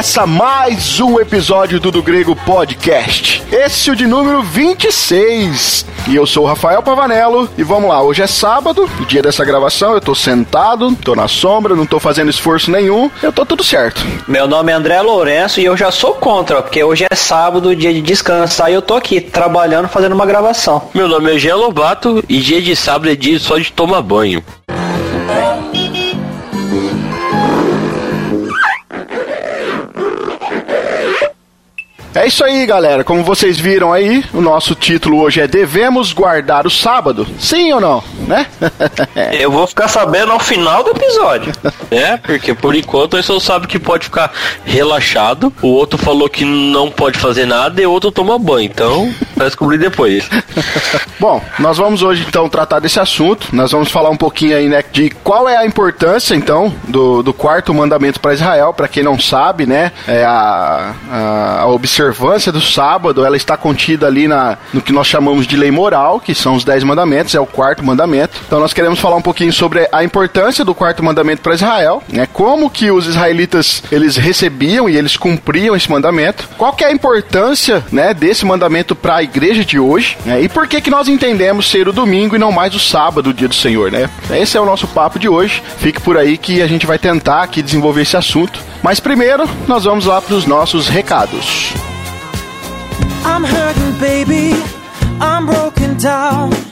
Começa mais um episódio do Do Grego Podcast. Esse é o de número 26. E eu sou o Rafael Pavanello e vamos lá, hoje é sábado, o dia dessa gravação, eu tô sentado, tô na sombra, não tô fazendo esforço nenhum, eu tô tudo certo. Meu nome é André Lourenço e eu já sou contra, porque hoje é sábado, dia de descansar e eu tô aqui trabalhando, fazendo uma gravação. Meu nome é Jean Lobato e dia de sábado é dia só de tomar banho. É isso aí, galera. Como vocês viram aí, o nosso título hoje é Devemos Guardar o Sábado? Sim ou não? Né? Eu vou ficar sabendo ao final do episódio. É, porque por enquanto eu só sabe que pode ficar relaxado. O outro falou que não pode fazer nada e o outro toma banho. Então, vai descobrir depois. Bom, nós vamos hoje então tratar desse assunto. Nós vamos falar um pouquinho aí, né, de qual é a importância então do, do quarto mandamento para Israel. Para quem não sabe, né, é a, a, a observância do sábado, ela está contida ali na, no que nós chamamos de lei moral, que são os dez mandamentos, é o quarto mandamento. Então nós queremos falar um pouquinho sobre a importância do quarto mandamento para Israel, né? Como que os israelitas eles recebiam e eles cumpriam esse mandamento? Qual que é a importância, né, desse mandamento para a igreja de hoje? Né? E por que que nós entendemos ser o domingo e não mais o sábado, o dia do Senhor, né? Esse é o nosso papo de hoje. Fique por aí que a gente vai tentar aqui desenvolver esse assunto. Mas primeiro, nós vamos lá para os nossos recados. I'm hurting, baby. I'm broken down.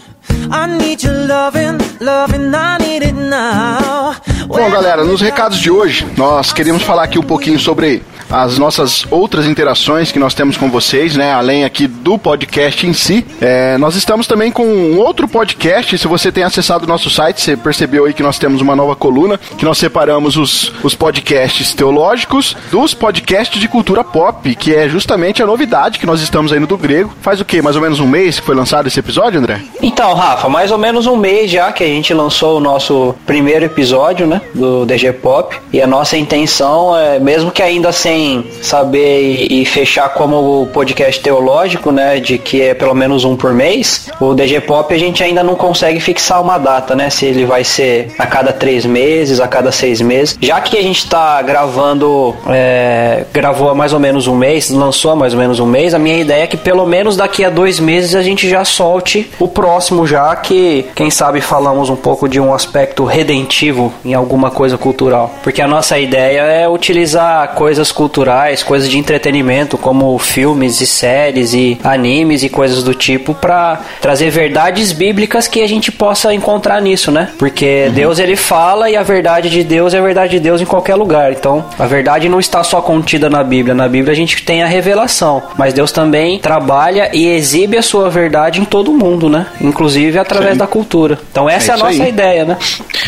I need your loving, loving, I need it now. Bom, galera, nos recados de hoje, nós queríamos falar aqui um pouquinho sobre as nossas outras interações que nós temos com vocês, né? Além aqui do podcast em si. É, nós estamos também com um outro podcast. Se você tem acessado o nosso site, você percebeu aí que nós temos uma nova coluna, que nós separamos os, os podcasts teológicos dos podcasts de cultura pop, que é justamente a novidade que nós estamos aí no do grego. Faz o quê? Mais ou menos um mês que foi lançado esse episódio, André? Então, Rafa, mais ou menos um mês já que a gente lançou o nosso primeiro episódio, né, do DG Pop. E a nossa intenção é, mesmo que ainda sem saber e, fechar como podcast teológico, né, de que é pelo menos um por mês, o DG Pop a gente ainda não consegue fixar uma data, né, se ele vai ser a cada três meses, a cada seis meses. Já que a gente está gravando, é, gravou há mais ou menos um mês, lançou há mais ou menos um mês, a minha ideia é que pelo menos daqui a dois meses a gente já solte o próximo já, que quem sabe falamos um pouco de um aspecto redentivo em alguma coisa cultural. Porque a nossa ideia é utilizar coisas culturais, coisas de entretenimento, como filmes e séries e animes e coisas do tipo, para trazer verdades bíblicas que a gente possa encontrar nisso, né? Porque uhum. Deus ele fala e a verdade de Deus é a verdade de Deus em qualquer lugar. Então, a verdade não está só contida na Bíblia. Na Bíblia a gente tem a revelação, mas Deus também trabalha e exibe a sua verdade em todo o mundo, né? Inclusive através Sim. da cultura. Então, essa é, é a nossa aí. ideia, né?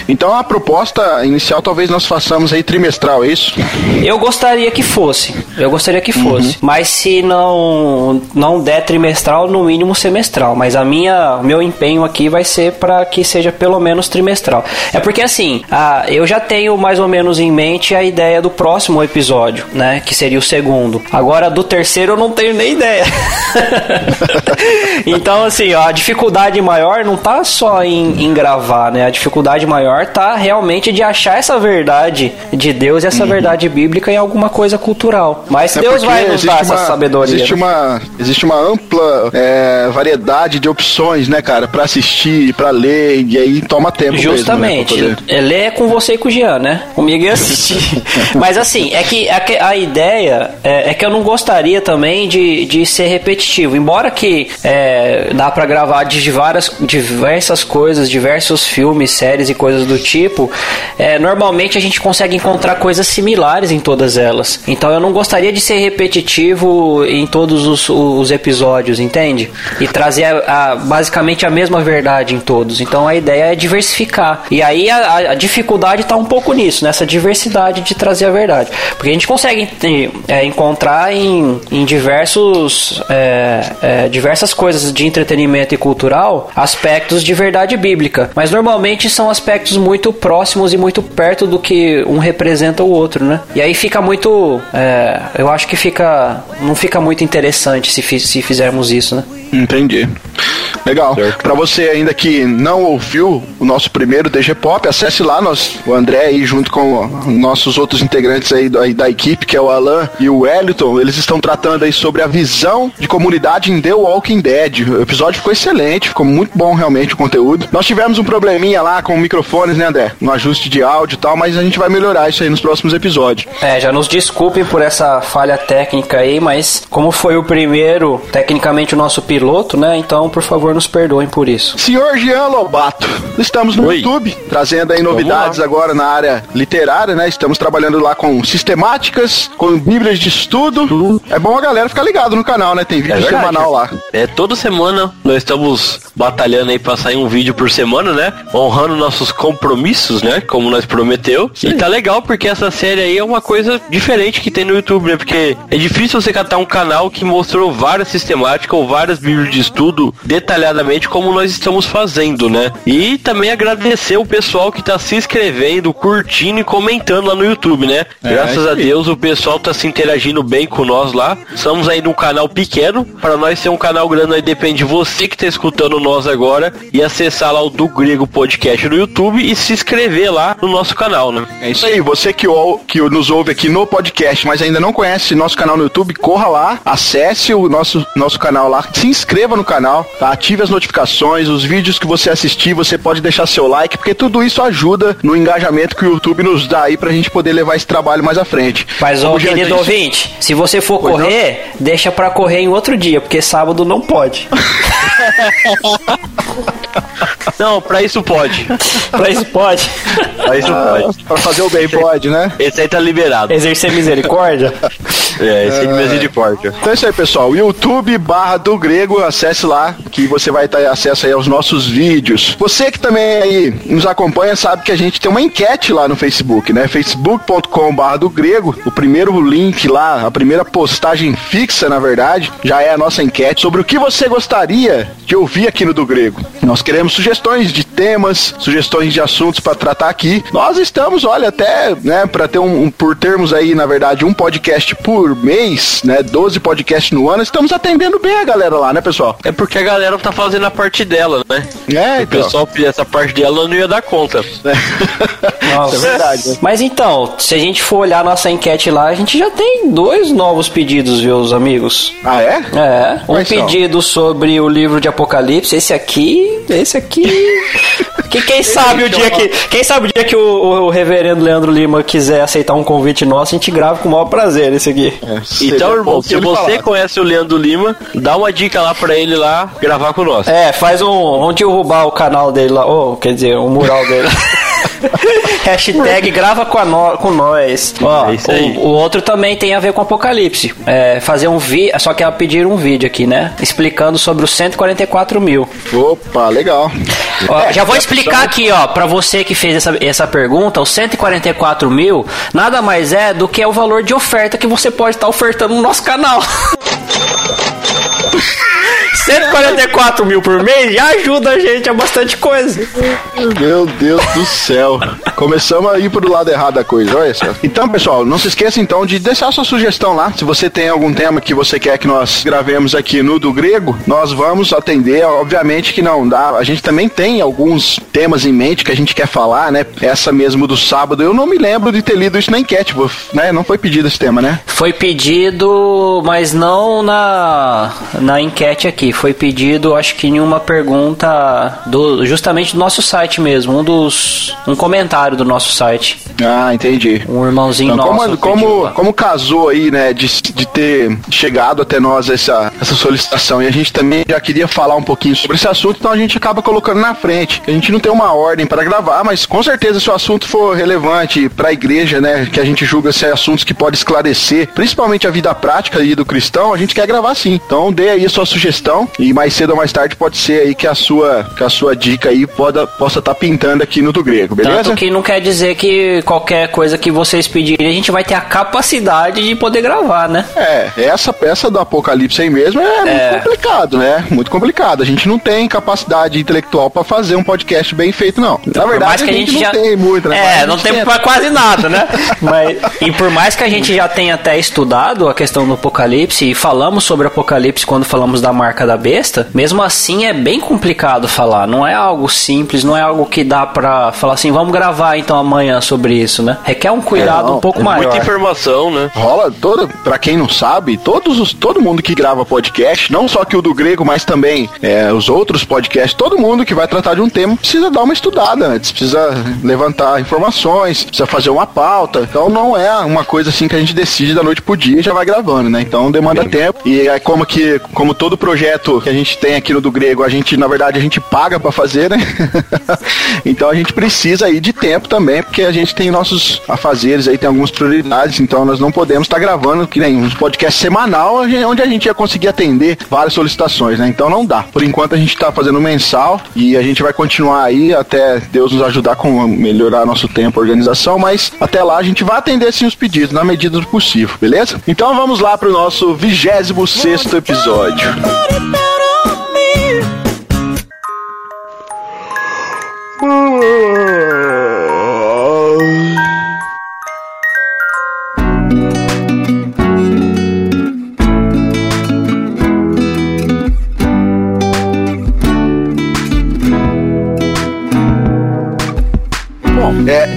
Então, a proposta inicial talvez nós façamos aí trimestral, é isso? Eu gostaria que fosse. Eu gostaria que fosse. Uhum. Mas se não não der trimestral, no mínimo semestral. Mas a minha meu empenho aqui vai ser para que seja pelo menos trimestral. É porque assim, eu já tenho mais ou menos em mente a ideia do próximo episódio, né? Que seria o segundo. Agora do terceiro eu não tenho nem ideia. então assim, ó, a dificuldade maior não tá só em, em, gravar, né? A dificuldade maior tá realmente de achar essa verdade de Deus e essa uhum. verdade bíblica em alguma coisa cultural. Mas é Deus vai nos dar essa sabedoria. Existe né? uma, existe uma ampla é, variedade de opções, né, cara, para assistir, para ler, e aí toma tempo. Justamente. Mesmo, né, ler é com você e com o Jean, né? Comigo é assistir. Mas assim, é que a, a ideia é, é, que eu não gostaria também de, de ser repetitivo. Embora que é, dá para gravar de várias, diversas coisas, diversos filmes, séries e coisas do tipo, é, normalmente a gente consegue encontrar coisas similares em todas elas. Então eu não gostaria de ser repetitivo em todos os, os episódios, entende? E trazer a, a, basicamente a mesma verdade em todos. Então a ideia é diversificar. E aí a, a dificuldade está um pouco nisso, nessa diversidade de trazer a verdade. Porque a gente consegue é, encontrar em, em diversos é, é, diversas coisas de entretenimento e cultural aspectos de verdade bíblica. Mas normalmente são aspectos muito próximos e muito perto do que um representa o outro, né? E aí fica muito. é, eu acho que fica. Não fica muito interessante se, se fizermos isso, né? Entendi. Legal. Pra você ainda que não ouviu o nosso primeiro DG Pop, acesse lá nós, o André aí junto com nossos outros integrantes aí da, da equipe, que é o Alan e o Wellington, eles estão tratando aí sobre a visão de comunidade em The Walking Dead. O episódio ficou excelente, ficou muito bom realmente o conteúdo. Nós tivemos um probleminha lá com microfones, né, André? Um ajuste de áudio e tal, mas a gente vai melhorar isso aí nos próximos episódios. É, já nos desculpem por essa falha técnica aí, mas como foi o primeiro, tecnicamente o nosso piloto, né? Então, por favor, nos perdoem por isso. Senhor Jean Lobato, estamos no Oi. YouTube, trazendo aí novidades agora na área literária, né? Estamos trabalhando lá com sistemáticas, com bíblias de estudo. É bom a galera ficar ligado no canal, né? Tem vídeo É semanal lá. É, toda semana nós estamos batalhando aí pra sair um vídeo por semana, né? Honrando nossos compromissos, né? Como nós prometeu. E tá legal porque essa série aí é uma coisa diferente que tem no YouTube, né? Porque é difícil você catar um canal que mostrou várias sistemáticas ou várias bíblias de estudo detalhadamente como nós estamos fazendo, né? E também agradecer o pessoal que tá se inscrevendo, curtindo e comentando lá no YouTube, né? É, Graças a. Deus o pessoal tá se interagindo bem com nós lá. Estamos ainda um canal pequeno. Para nós ser um canal grande, aí depende de você que tá escutando nós agora e acessar lá o do Grego Podcast no YouTube e se inscrever lá no nosso canal, né? É isso aí, você que, ou- que nos ouve aqui no podcast, mas ainda não conhece nosso canal no YouTube, corra lá, acesse o nosso, nosso canal lá, se inscreva no canal, tá? ative as notificações, os vídeos que você assistir, você pode deixar seu like, porque tudo isso ajuda no engajamento que o YouTube nos dá aí pra gente poder levar esse trabalho mais à frente. Mas, ó, querido disse- ouvinte, se você for Pois correr, deixa pra correr em outro dia, porque sábado não pode. Não, pra isso pode. pra isso pode. Pra isso pode. Pra fazer o bem pode, né? Esse aí tá liberado. Exercer misericórdia. É, esse é de misericórdia. Então é isso aí, pessoal. YouTube barra do grego, acesse lá que você vai ter acesso aí aos nossos vídeos. Você que também aí nos acompanha sabe que a gente tem uma enquete lá no Facebook, né? facebook.com barra do grego. O primeiro link lá, a primeira postagem fixa, na verdade, já é a nossa enquete sobre o que você gostaria de ouvir aqui no do grego. Nós queremos sugestões de temas, sugestões de assuntos para tratar aqui. Nós estamos, olha, até, né, para ter um, um- por termos aí, na verdade, um podcast por mês, né, 12 podcasts no ano, estamos atendendo bem a galera lá, né, pessoal? É porque a galera tá fazendo a parte dela, né? É, Se o então. pessoal pedir essa parte dela, não ia dar conta. Nossa. Isso é verdade. né? Mas então, se a gente for olhar nossa enquete lá, a gente já tem dois novos pedidos, viu, os amigos? Ah, é? É, um Quais são? pedido sobre o livro de Apocalipse. Esse aqui, esse aqui. que quem sabe o dia que, quem sabe o dia que o, o- o reverendo Leandro Lima quiser aceitar um convite nosso, a gente grava com o maior prazer esse aqui. Seria Então, irmão, se você falasse. conhece o Leandro Lima, dá uma dica lá pra ele lá gravar com nós. É, faz um. Vamos derrubar o canal dele lá, ou quer dizer, o mural dele. Hashtag grava com, a nó- com nós. Ó, É isso aí. o, o outro também tem a ver com Apocalipse. É, fazer um vídeo, só que ela pedir um vídeo aqui, né? Explicando sobre os 144 mil. Opa, legal. Ó, É, já vou explicar aqui, ó, pra você que fez essa, essa pergunta, os 144 mil nada mais é do que o valor de oferta que você pode estar ofertando no nosso canal. 144 mil por mês já ajuda a gente a bastante coisa. Meu Deus do céu. Começamos a ir pro lado errado da coisa, olha só. Então, pessoal, não se esqueça então de deixar sua sugestão lá. Se você tem algum tema que você quer que nós gravemos aqui no do grego, nós vamos atender. Obviamente que não dá. A gente também tem alguns temas em mente que a gente quer falar, né? Essa mesmo do sábado, eu não me lembro de ter lido isso na enquete, né? Não foi pedido esse tema, né? Foi pedido, mas não na, na enquete aqui. Foi pedido, acho que em uma pergunta do justamente do nosso site mesmo, um dos um comentário do nosso site. Ah, entendi. Um irmãozinho Então, nosso. como, pediu como, lá. como casou aí, né, de, de ter chegado até nós essa, essa solicitação e a gente também já queria falar um pouquinho sobre esse assunto, então a gente acaba colocando na frente. A gente não tem uma ordem para gravar, mas com certeza se o assunto for relevante para a igreja, né, que a gente julga ser assuntos que pode esclarecer, principalmente a vida prática aí do cristão, a gente quer gravar sim. Então dê aí a sua sugestão e mais cedo ou mais tarde pode ser aí que a sua, que a sua dica aí poda, possa estar pintando aqui no do grego, beleza? Tanto que não quer dizer que qualquer coisa que vocês pedirem, a gente vai ter a capacidade de poder gravar, né? É, essa peça do Apocalipse aí mesmo é, É. muito complicado, né? Muito complicado. A gente não tem capacidade intelectual pra fazer um podcast bem feito, não. Na verdade, que a gente, não já tem muito, né? A É, gente não tem tenta. pra quase nada, né? Mas, e por mais que a gente já tenha até estudado a questão do Apocalipse e falamos sobre Apocalipse quando falamos da marca da besta, mesmo assim é bem complicado falar. Não é algo simples, não é algo que dá pra falar assim, vamos gravar então amanhã sobre isso, né? Requer um cuidado não, um pouco É maior. muita informação, né? Rola toda, pra quem não sabe, todos os, todo mundo que grava podcast, não só que o do grego, mas também é, os outros podcasts, todo mundo que vai tratar de um tema precisa dar uma estudada antes, precisa levantar informações, precisa fazer uma pauta. Então não é uma coisa assim que a gente decide da noite pro dia e já vai gravando, né? Então demanda tempo. E é como que, como todo projeto que a gente tem aqui no do grego, a gente, na verdade, a gente paga pra fazer, né? então a gente precisa aí de tempo também, porque a gente tem nossos afazeres aí, tem algumas prioridades, então nós não podemos estar gravando que nem um podcast semanal, onde a gente ia conseguir atender várias solicitações, né? Então não dá. Por enquanto a gente tá fazendo mensal e a gente vai continuar aí até Deus nos ajudar com melhorar nosso tempo, organização, mas até lá a gente vai atender sim os pedidos na medida do possível, beleza? Então vamos lá pro nosso 26 sexto episódio. Bom,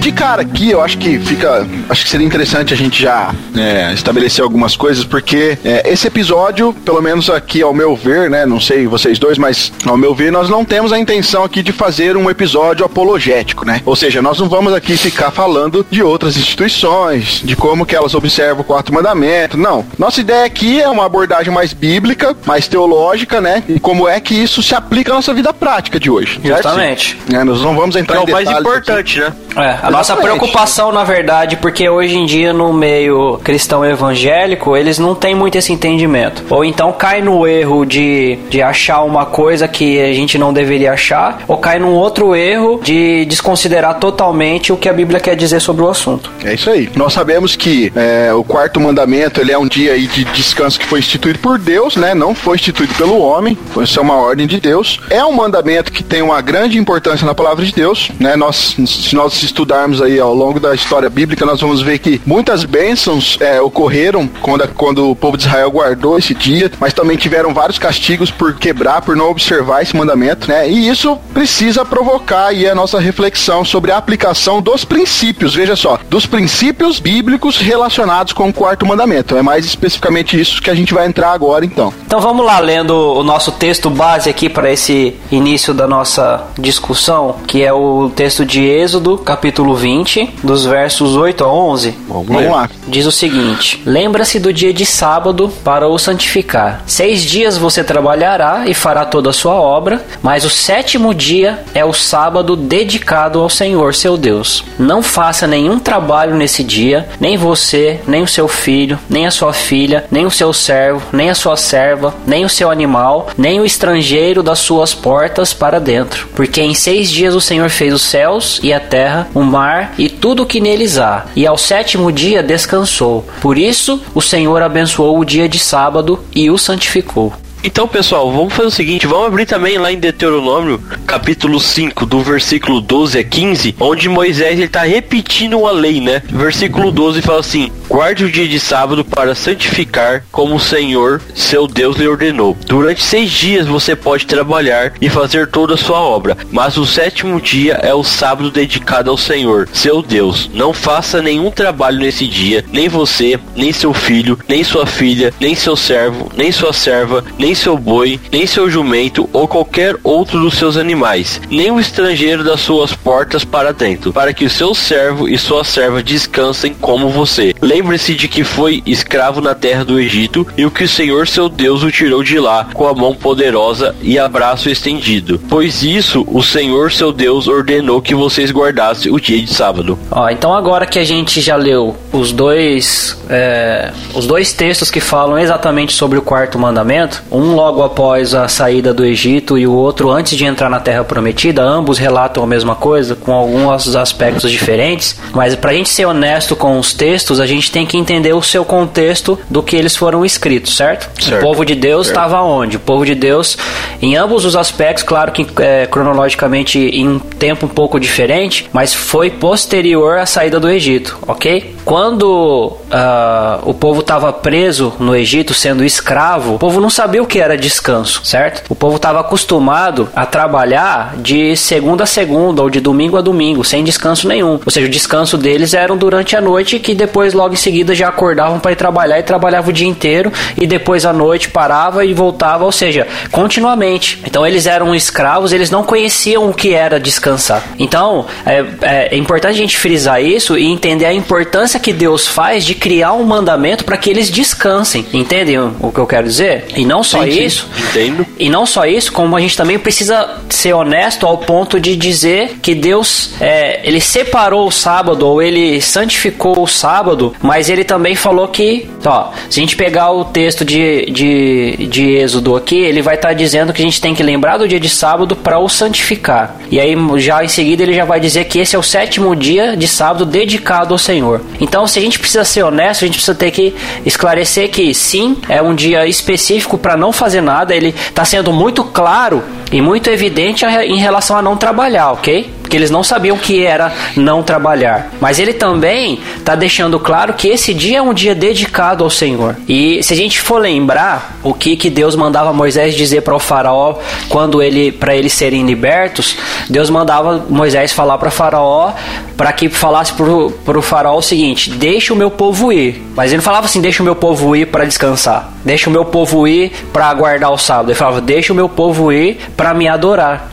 de cara aqui, eu acho que fica. Acho que seria interessante a gente já é, estabelecer algumas coisas, porque é, esse episódio, pelo menos aqui ao meu ver, né? Não sei vocês dois, mas ao meu ver, nós não temos a intenção aqui de fazer um episódio apologético, né? Ou seja, nós não vamos aqui ficar falando de outras instituições, de como que elas observam o quarto mandamento. Não. Nossa ideia aqui é uma abordagem mais bíblica, mais teológica, né? E como é que isso se aplica à nossa vida prática de hoje. certo? Justamente. É, nós não vamos Que entrar é em o mais detalhes aqui. importante, né? É, a nossa preocupação, na verdade, porque hoje em dia no meio cristão evangélico, eles não têm muito esse entendimento. Ou então cai no erro de, de achar uma coisa que a gente não deveria achar, ou cai num outro erro de desconsiderar totalmente o que a Bíblia quer dizer sobre o assunto. É isso aí. Nós sabemos que é, o quarto mandamento ele é um dia aí de descanso que foi instituído por Deus, né? Não foi instituído pelo homem. Foi isso é uma ordem de Deus. É um mandamento que tem uma grande importância na palavra de Deus, né? Nós, se nós estudarmos aí ao longo da história bíblica, nós vamos ver que muitas bênçãos é, ocorreram quando, quando o povo de Israel guardou esse dia, mas também tiveram vários castigos por quebrar, por não observar esse mandamento, né? E isso precisa provocar aí a nossa reflexão sobre a aplicação dos princípios, veja só, dos princípios bíblicos relacionados com o quarto mandamento. É mais especificamente isso que a gente vai entrar agora, então. Então vamos lá, lendo o nosso texto base aqui para esse início da nossa discussão, que é o texto de Êxodo, capítulo 20, dos versos 8 a 11. Vamos lá. Diz o seguinte: Lembra-se do dia de sábado para o santificar. Seis dias você trabalhará e fará toda a sua obra, mas o sétimo dia é o sábado dedicado ao Senhor seu Deus. Não faça nenhum trabalho nesse dia, nem você, nem o seu filho, nem a sua filha, nem o seu servo, nem a sua serva, nem o seu animal, nem o estrangeiro das suas portas para dentro. Porque em seis dias o Senhor fez os céus e a terra, o mar e tudo o que neles há, e ao sétimo dia descansou. Por isso o Senhor abençoou o dia de sábado e o santificou. Então, pessoal, vamos fazer o seguinte, vamos abrir também lá em Deuteronômio, capítulo 5, do versículo 12 a 15, onde Moisés ele tá repetindo uma lei, né? Versículo 12 fala assim: Guarde o dia de sábado para santificar, como o Senhor, seu Deus, lhe ordenou. Durante seis dias você pode trabalhar e fazer toda a sua obra, mas o sétimo dia é o sábado dedicado ao Senhor, seu Deus. Não faça nenhum trabalho nesse dia, nem você, nem seu filho, nem sua filha, nem seu servo, nem sua serva, nem seu boi, nem seu jumento ou qualquer outro dos seus animais, nem o estrangeiro das suas portas para dentro, para que o seu servo e sua serva descansem como você. Lembre-se de que foi escravo na terra do Egito e o que o Senhor seu Deus o tirou de lá com a mão poderosa e a braço estendido. Pois isso o Senhor seu Deus ordenou que vocês guardassem o dia de sábado. Ó, então agora que a gente já leu os dois, é, os dois textos que falam exatamente sobre o quarto mandamento, um logo após a saída do Egito e o outro antes de entrar na Terra Prometida, ambos relatam a mesma coisa com alguns aspectos diferentes, mas para a gente ser honesto com os textos, a gente tem que entender o seu contexto do que eles foram escritos, certo? Certo. O povo de Deus estava onde? O povo de Deus, em ambos os aspectos, claro que é, cronologicamente em um tempo um pouco diferente, mas foi posterior à saída do Egito, ok? Quando ah, o povo estava preso no Egito, sendo escravo, o povo não sabia o que era descanso, certo? O povo estava acostumado a trabalhar de segunda a segunda ou de domingo a domingo, sem descanso nenhum. Ou seja, o descanso deles eram durante a noite, que depois logo em seguida já acordavam para ir trabalhar e trabalhavam o dia inteiro e depois à noite parava e voltava, ou seja, continuamente. Então eles eram escravos, eles não conheciam o que era descansar. Então é, é importante a gente frisar isso e entender a importância que Deus faz de criar um mandamento para que eles descansem. Entendem o que eu quero dizer? E não só Sim, sim. isso. Entendo. E não só isso, como a gente também precisa ser honesto ao ponto de dizer que Deus é, ele separou o sábado ou ele santificou o sábado, mas ele também falou que, ó, se a gente pegar o texto de, de, de Êxodo aqui, ele vai estar dizendo que a gente tem que lembrar do dia de sábado para o santificar. E aí já em seguida ele já vai dizer que esse é o sétimo dia de sábado dedicado ao Senhor. Então, se a gente precisa ser honesto, a gente precisa ter que esclarecer que sim, é um dia específico para não fazer nada. Ele está sendo muito claro e muito evidente em relação a não trabalhar, ok? Porque eles não sabiam que era não trabalhar. Mas ele também está deixando claro que esse dia é um dia dedicado ao Senhor. E se a gente for lembrar o que, que Deus mandava Moisés dizer para o faraó quando ele para eles serem libertos, Deus mandava Moisés falar para faraó para que falasse para o faraó o seguinte: deixa o meu povo ir. Mas ele não falava assim: deixa o meu povo ir para descansar. Deixa o meu povo ir para guardar o sábado. Ele falava: deixa o meu povo ir para me adorar.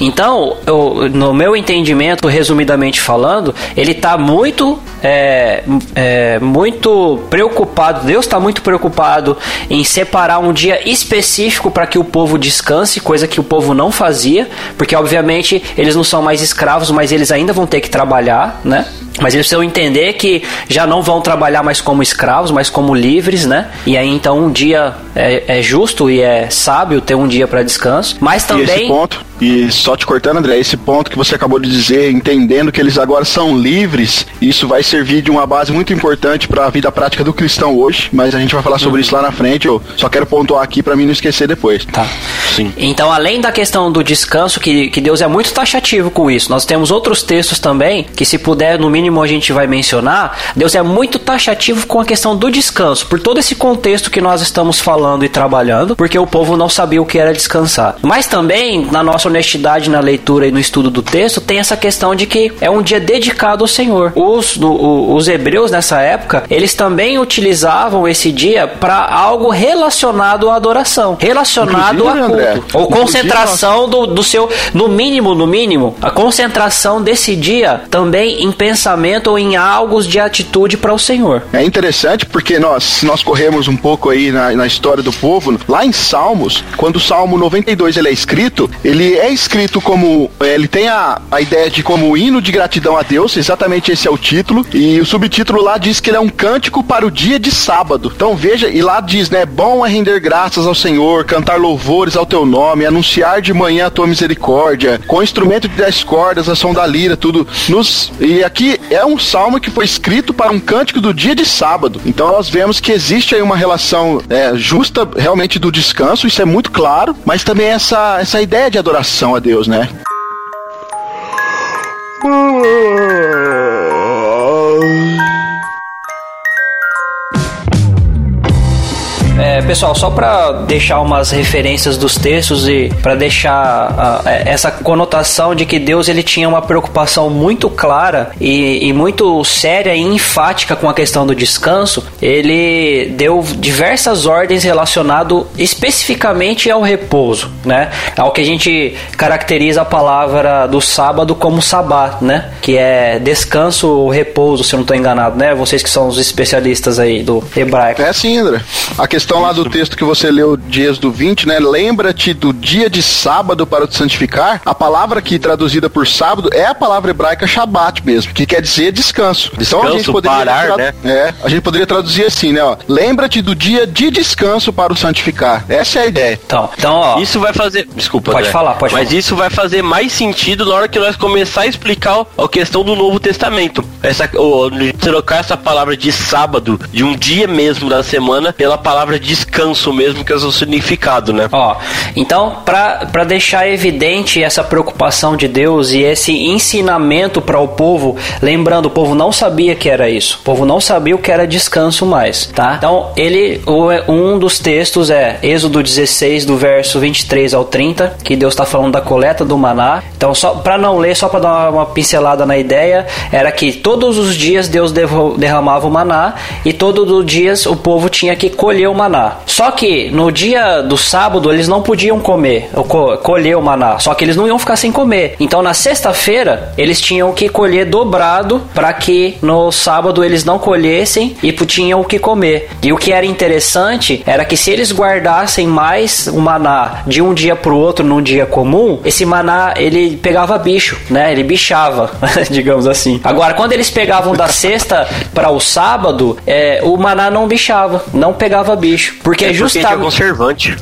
Então, eu- no meu entendimento, resumidamente falando, ele está muito, é, é, muito preocupado. Deus está muito preocupado em separar um dia específico para que o povo descanse, coisa que o povo não fazia, porque obviamente eles não são mais escravos, mas eles ainda vão ter que trabalhar, né? Mas eles precisam entender que já não vão trabalhar mais como escravos, mas como livres, né? E aí então um dia é, é justo e é sábio ter um dia para descanso, mas E também esse ponto, e só te cortando, André, esse ponto que você acabou de dizer, entendendo que eles agora são livres, isso vai servir de uma base muito importante para a vida prática do cristão hoje, mas a gente vai falar sobre isso lá na frente. Eu só quero pontuar aqui para mim não esquecer depois. Tá. Sim. Então, além da questão do descanso, que, que Deus é muito taxativo com isso, nós temos outros textos também, que se puder, no mínimo, a gente vai mencionar. Deus é muito taxativo com a questão do descanso, por todo esse contexto que nós estamos falando e trabalhando, porque o povo não sabia o que era descansar. Mas também, na nossa honestidade na leitura e no estudo do texto, tem essa questão de que é um dia dedicado ao Senhor. Os, o- os hebreus nessa época, eles também utilizavam esse dia para algo relacionado à adoração, relacionado Inclusive, a culto, André, ou concentração do, do seu, no mínimo, no mínimo, a concentração desse dia também em pensamento ou em algo de atitude para o Senhor. É interessante porque nós, se nós corremos um pouco aí na, na história do povo, lá em Salmos, quando o Salmo 92 ele é escrito, ele é escrito como, eh, ele tem a, a ideia de como hino de gratidão a Deus, exatamente esse é o título, e o subtítulo lá diz que ele é um cântico para o dia de sábado. Então veja, e lá diz, né, bom é render graças ao Senhor, cantar louvores ao teu nome, anunciar de manhã a tua misericórdia, com instrumento de dez cordas, a som da lira, tudo. Nos, e aqui é um salmo que foi escrito para um cântico do dia de sábado. Então nós vemos que existe aí uma relação é, justa realmente do descanso, isso é muito claro, mas também essa, essa ideia de adoração a Deus, né? É, pessoal, só para deixar umas referências dos textos e para deixar uh, essa conotação de que Deus ele tinha uma preocupação muito clara e, e muito séria e enfática com a questão do descanso, ele deu diversas ordens relacionado especificamente ao repouso, né? Ao que a gente caracteriza a palavra do sábado como sabá, né? Que é descanso ou repouso, se eu não estou enganado, né? Vocês que são os especialistas aí do hebraico. É sim, André. A questão lá do texto que você leu de Êxodo 20, né? Lembra-te do dia de sábado para te santificar. A palavra que traduzida por sábado é a palavra hebraica Shabat mesmo, que quer dizer descanso. Descanso, então a gente poderia parar, né? É, a gente poderia traduzir assim, né? Lembra-te do dia de descanso para o santificar. Essa é a ideia. Então, então ó. Isso vai fazer. Desculpa, Pode André, falar, pode Mas falar. isso vai fazer mais sentido na hora que nós começar a explicar a questão do Novo Testamento. Essa, ou, trocar essa palavra de sábado, de um dia mesmo da semana, pela palavra descanso mesmo, que é o significado, né? Ó, então, para deixar evidente essa preocupação de Deus e esse ensinamento para o povo, lembrando, o povo não sabia que era isso. O povo não sabia o que era descanso mais, tá? Então, ele, um dos textos é Êxodo 16, do verso 23 ao 30, que Deus está falando da coleta do maná. Então, só para não ler, só para dar uma pincelada na ideia, era que todos os dias Deus derramava o maná e todos os dias o povo tinha que colher o maná. Só que no dia do sábado eles não podiam comer, ou colher o maná, só que eles não iam ficar sem comer. Então na sexta-feira eles tinham que colher dobrado para que no sábado eles não colhessem e tinham o que comer. E o que era interessante era que se eles guardassem mais o maná de um dia para o outro num dia comum, esse maná ele pegava bicho, né? Ele bichava, digamos assim. Agora quando eles pegavam da sexta para o sábado, é, o maná não bichava, não pegava bicho, porque é justamente conservante.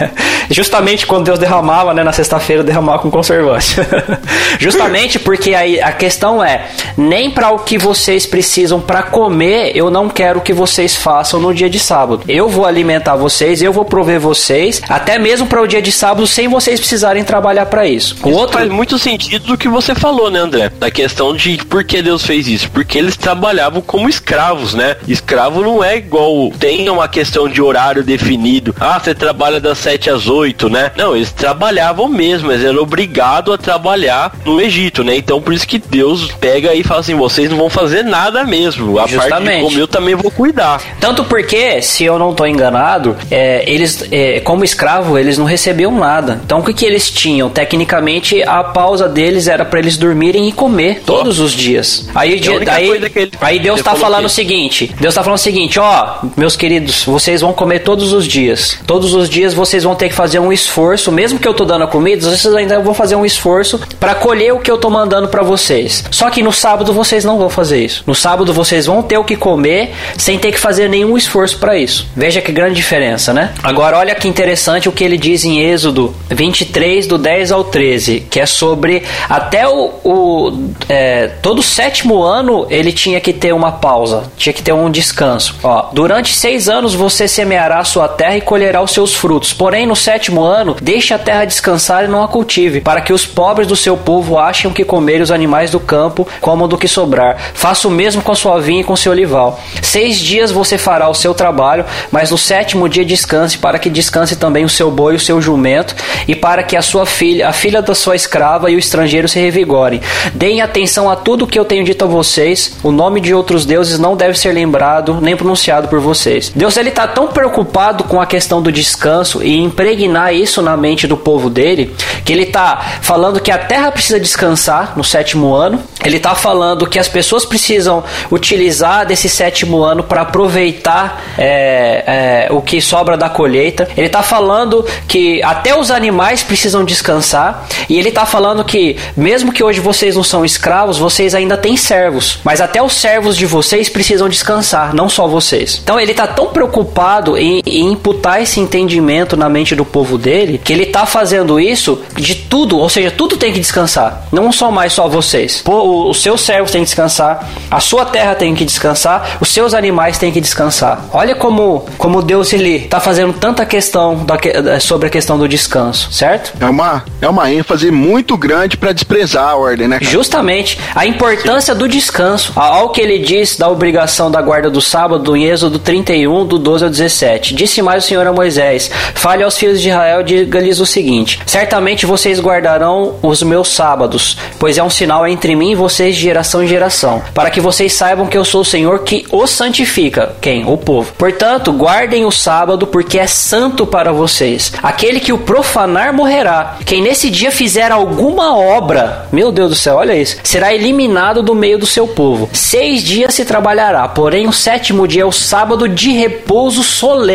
justamente quando Deus derramava, né, na sexta-feira derramava com conservante. justamente porque aí a questão é nem para o que vocês precisam para comer, eu não quero que vocês façam no dia de sábado. Eu vou alimentar vocês, eu vou prover vocês, até mesmo para o dia de sábado sem vocês precisarem trabalhar para isso. O isso outro faz muito sentido do que você falou, né, André? Da questão de por que Deus fez isso? Porque eles trabalhavam como escravos, né? Escravo não é igual tem uma questão de horário definido. Ah, você trabalha das 7 às 8, né? Não, eles trabalhavam mesmo, eles eram obrigados a trabalhar no Egito, né? Então por isso que Deus pega e fala assim: vocês não vão fazer nada mesmo. A Justamente. parte de comer eu também vou cuidar. Tanto porque, se eu não estou enganado, é, eles, é, como escravo, eles não recebiam nada. Então o que, que eles tinham? Tecnicamente, a pausa deles era para eles dormirem e comer todos oh. os dias. Aí, aí, ele, aí Deus está falando o seguinte: Deus está falando o seguinte, ó, meus queridos, vocês vão comer todos os dias. Todos os dias vocês vão ter que fazer um esforço, mesmo que eu tô dando a comida, vocês ainda vão fazer um esforço para colher o que eu tô mandando para vocês. Só que no sábado vocês não vão fazer isso. No sábado vocês vão ter o que comer sem ter que fazer nenhum esforço para isso. Veja que grande diferença, né? Agora olha que interessante o que ele diz em Êxodo 23 do 10 ao 13, que é sobre até o, o é, todo sétimo ano ele tinha que ter uma pausa, tinha que ter um descanso. Ó, durante seis anos você semeará a sua terra e colherá os seus frutos. Porém, no sétimo ano, deixe a terra descansar e não a cultive, para que os pobres do seu povo achem que comer os animais do campo comam do que sobrar. Faça o mesmo com sua vinha e com seu olival. Seis dias você fará o seu trabalho, mas no sétimo dia descanse, para que descanse também o seu boi e o seu jumento, e para que a sua filha, a filha da sua escrava e o estrangeiro se revigorem. Deem atenção a tudo o que eu tenho dito a vocês. O nome de outros deuses não deve ser lembrado nem pronunciado por vocês. Deus ele está tão preocupado com a questão do descanso e impregnar isso na mente do povo dele, que ele está falando que a terra precisa descansar no sétimo ano. Ele está falando que as pessoas precisam utilizar desse sétimo ano para aproveitar é, é, o que sobra da colheita. Ele está falando que até os animais precisam descansar. E ele está falando que, mesmo que hoje vocês não são escravos, vocês ainda têm servos. Mas até os servos de vocês precisam descansar, não só vocês. Então ele está tão preocupado em, em imputar esse entendimento na mente do povo dele que ele está fazendo isso de tudo, ou seja, tudo tem que descansar. Não só mais só vocês. Pô, os seus servos têm que descansar, a sua terra tem que descansar, os seus animais têm que descansar. Olha como, como Deus ele está fazendo tanta questão da, sobre a questão do descanso, certo? É uma, é uma ênfase muito grande para desprezar a ordem, né? Cara? Justamente a importância do descanso. Ao que ele diz da obrigação da guarda do sábado em Êxodo 31, do 12 ao 17. 7. Disse mais o Senhor a Moisés: Fale aos filhos de Israel, diga-lhes o seguinte: Certamente vocês guardarão os meus sábados, pois é um sinal entre mim e vocês de geração em geração, para que vocês saibam que eu sou o Senhor que os santifica. Quem? O povo. Portanto, guardem o sábado, porque é santo para vocês. Aquele que o profanar morrerá. Quem nesse dia fizer alguma obra, meu Deus do céu, olha isso, será eliminado do meio do seu povo. Seis dias se trabalhará, porém o sétimo dia é o sábado de repouso solene,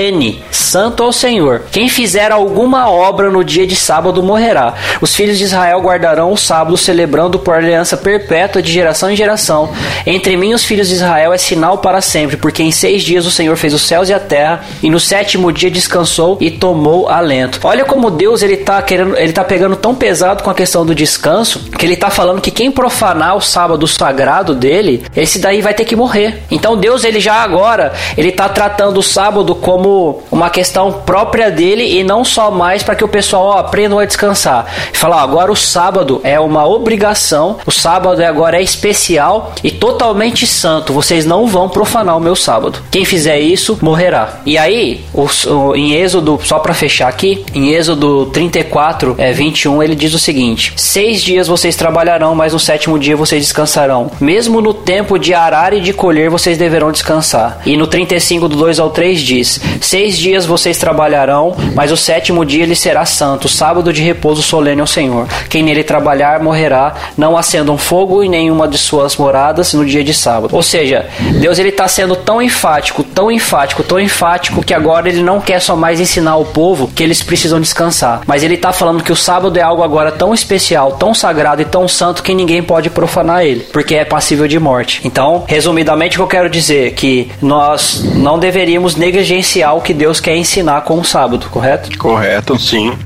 santo ao Senhor. Quem fizer alguma obra no dia de sábado morrerá. Os filhos de Israel guardarão o sábado, celebrando por aliança perpétua de geração em geração. Entre mim e os filhos de Israel é sinal para sempre, porque em seis dias o Senhor fez os céus e a terra, e no sétimo dia descansou e tomou alento. Olha como Deus ele tá querendo, ele tá pegando tão pesado com a questão do descanso, que ele tá falando que quem profanar o sábado sagrado dele, esse daí vai ter que morrer. Então Deus ele já agora, ele tá tratando o sábado como uma questão própria dele e não só mais para que o pessoal ó, aprendam a descansar. Falar, agora o sábado é uma obrigação, o sábado agora é especial e totalmente santo. Vocês não vão profanar o meu sábado. Quem fizer isso morrerá. E aí, o, o, em Êxodo, só para fechar aqui, em Êxodo 34, é, 21, ele diz o seguinte: Seis dias vocês trabalharão, mas no sétimo dia vocês descansarão. Mesmo no tempo de arar e de colher, vocês deverão descansar. E no 35, do 2 ao 3, diz: Seis dias vocês trabalharão, mas o sétimo dia ele será santo, sábado de repouso solene ao Senhor. Quem nele trabalhar morrerá, não acendam fogo em nenhuma de suas moradas no dia de sábado. Ou seja, Deus ele está sendo tão enfático, tão enfático, tão enfático que agora ele não quer só mais ensinar ao povo que eles precisam descansar, mas ele está falando que o sábado é algo agora tão especial, tão sagrado e tão santo que ninguém pode profanar ele, porque é passível de morte. Então, resumidamente, o eu quero dizer é que nós não deveríamos negligenciar o que Deus quer ensinar com o sábado, correto? Correto. Sim.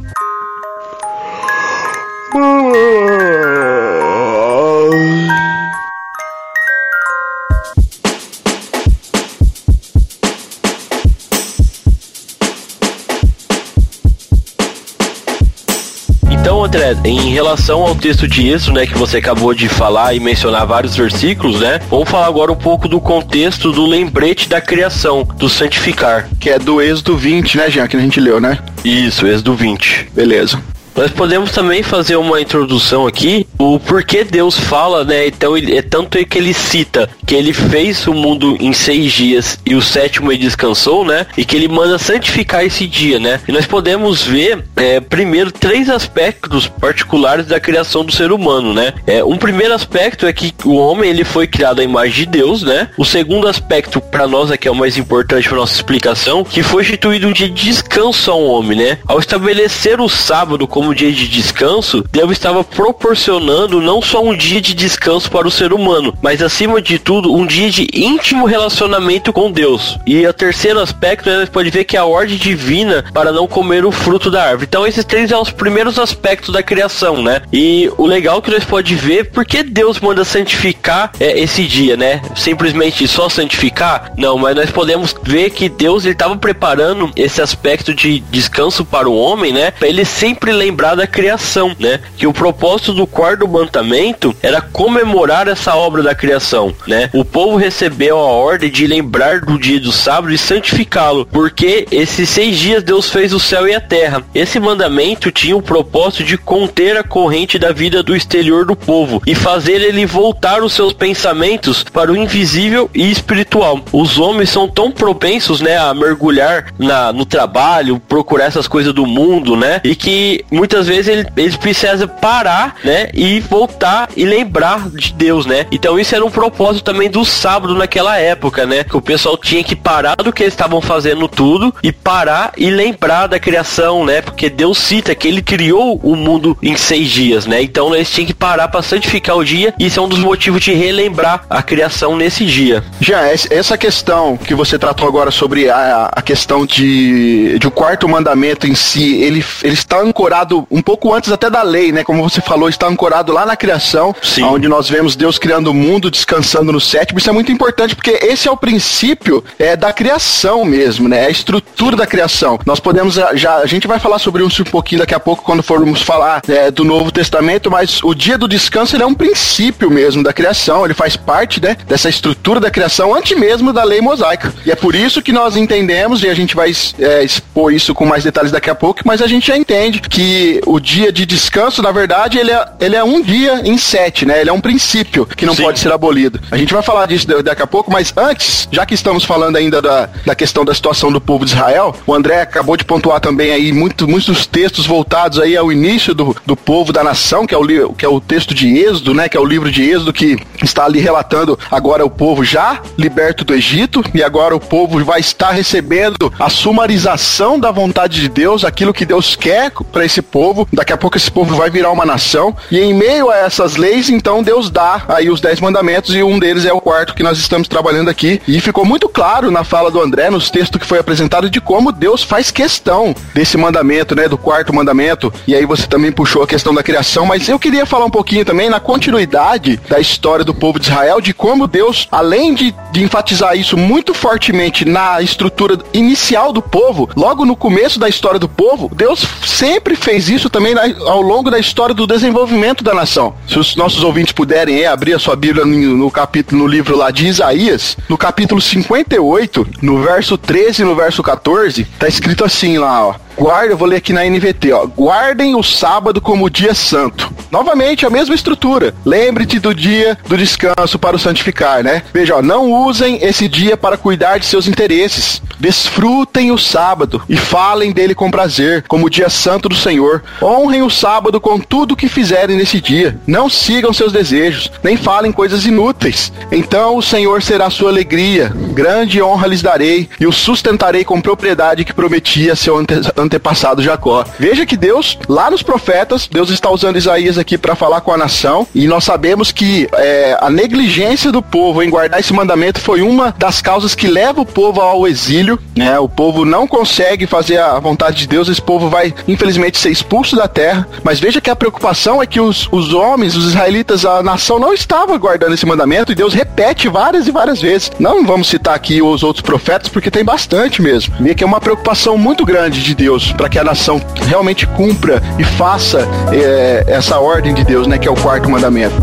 André, em relação ao texto de Êxodo, né, que você acabou de falar e mencionar vários versículos, né, vamos falar agora um pouco do contexto do lembrete da criação, do santificar. Que é do Êxodo 20, né, Jean, que a gente leu, né? Isso, Êxodo 20. Beleza. Nós podemos também fazer uma introdução aqui, o porquê Deus fala, né? Então ele, é tanto que ele cita que ele fez o mundo em seis dias e o sétimo ele descansou, né? E que ele manda santificar esse dia, né? E nós podemos ver é, primeiro três aspectos particulares da criação do ser humano, né? É, um primeiro aspecto é que o homem ele foi criado à imagem de Deus, né? O segundo aspecto para nós aqui é o mais importante para nossa explicação, que foi instituído um dia de descanso ao homem, né? Ao estabelecer o sábado como dia de descanso, Deus estava proporcionando não só um dia de descanso para o ser humano, mas acima de tudo, um dia de íntimo relacionamento com Deus. E o terceiro aspecto, né, pode ver que é a ordem divina para não comer o fruto da árvore. Então, esses três são os primeiros aspectos da criação, né? E o legal que nós pode ver, por que Deus manda santificar é, esse dia, né? Simplesmente só santificar? Não, mas nós podemos ver que Deus estava preparando esse aspecto de descanso para o homem, né? Para ele sempre lembrar da criação, né? Que o propósito do quarto mandamento era comemorar essa obra da criação, né? O povo recebeu a ordem de lembrar do dia do sábado e santificá-lo, porque esses seis dias Deus fez o céu e a terra. Esse mandamento tinha o propósito de conter a corrente da vida do exterior do povo e fazer ele voltar os seus pensamentos para o invisível e espiritual. Os homens são tão propensos, né, a mergulhar na, no trabalho, procurar essas coisas do mundo, né? E que vezes ele, eles precisam parar, né? E voltar e lembrar de Deus, né? Então isso era um propósito também do sábado naquela época, né? Que o pessoal tinha que parar do que eles estavam fazendo tudo e parar e lembrar da criação, né? Porque Deus cita que ele criou o mundo em seis dias, né? Então eles tinham que parar para santificar o dia e isso é um dos motivos de relembrar a criação nesse dia. Já, essa questão que você tratou agora sobre a, a questão de, de o quarto mandamento em si, ele, ele está ancorado ancorado um pouco antes até da lei, né? Como você falou, está ancorado lá na criação, Sim. onde nós vemos Deus criando o mundo, descansando no sétimo. Isso é muito importante porque esse é o princípio é, da criação mesmo, né? É a estrutura da criação. Nós podemos já, já- a gente vai falar sobre isso um pouquinho daqui a pouco quando formos falar é, do Novo Testamento, mas o dia do descanso é um princípio mesmo da criação. Ele faz parte, né? Dessa estrutura da criação antes mesmo da lei mosaica. E é por isso que nós entendemos e a gente vai é, expor isso com mais detalhes daqui a pouco, mas a gente já entende que o dia de descanso, na verdade, ele é, ele é um dia em sete, né? Ele é um princípio que não Sim. pode ser abolido. A gente vai falar disso da- daqui a pouco, mas antes, já que estamos falando ainda da, da questão da situação do povo de Israel, o André acabou de pontuar também aí muito, muitos textos voltados aí ao início do, do povo da nação, que é, o, que é o texto de Êxodo, né? Que é o livro de Êxodo que está ali relatando agora o povo já liberto do Egito e agora o povo vai estar recebendo a sumarização da vontade de Deus, aquilo que Deus quer para esse povo. Daqui a pouco esse povo vai virar uma nação e em meio a essas leis, então Deus dá aí os dez mandamentos e um deles é o quarto que nós estamos trabalhando aqui. E ficou muito claro na fala do André, nos textos que foi apresentado, de como Deus faz questão desse mandamento, né, do quarto mandamento. E aí você também puxou a questão da criação, mas eu queria falar um pouquinho também na continuidade da história do povo de Israel, de como Deus, além de, de enfatizar isso muito fortemente na estrutura inicial do povo, logo no começo da história do povo, Deus sempre fez isso também na- ao longo da história do desenvolvimento da nação. Se os nossos ouvintes puderem é, abrir a sua Bíblia no, no capítulo, no livro lá de Isaías, no capítulo 58, no verso 13 e no verso 14, tá escrito assim lá, ó. Guarda, eu vou ler aqui na NVT, ó. Guardem o sábado como dia santo. Novamente, a mesma estrutura. Lembre-te do dia do descanso para o santificar, né? Veja, ó, não usem esse dia para cuidar de seus interesses. Desfrutem o sábado e falem dele com prazer, como o dia santo do Senhor. Honrem o sábado com tudo o que fizerem nesse dia. Não sigam seus desejos, nem falem coisas inúteis. Então o Senhor será sua alegria. Grande honra lhes darei e o sustentarei com propriedade que prometia a seu ante- antepassado Jacó. Veja que Deus, lá nos profetas, Deus está usando Isaías aqui para falar com a nação e nós sabemos que é, a negligência do povo em guardar esse mandamento foi uma das causas que leva o povo ao exílio. Né? O povo não consegue fazer a vontade de Deus, esse povo vai infelizmente ser expulso da terra. Mas veja que a preocupação é que os, os homens, os israelitas, a nação não estava guardando esse mandamento e Deus repete várias e várias vezes. Não vamos citar aqui os outros profetas porque tem bastante mesmo. Vê que é uma preocupação muito grande de Deus para que a nação realmente cumpra e faça é, essa ordem de Deus, né, que é o quarto mandamento.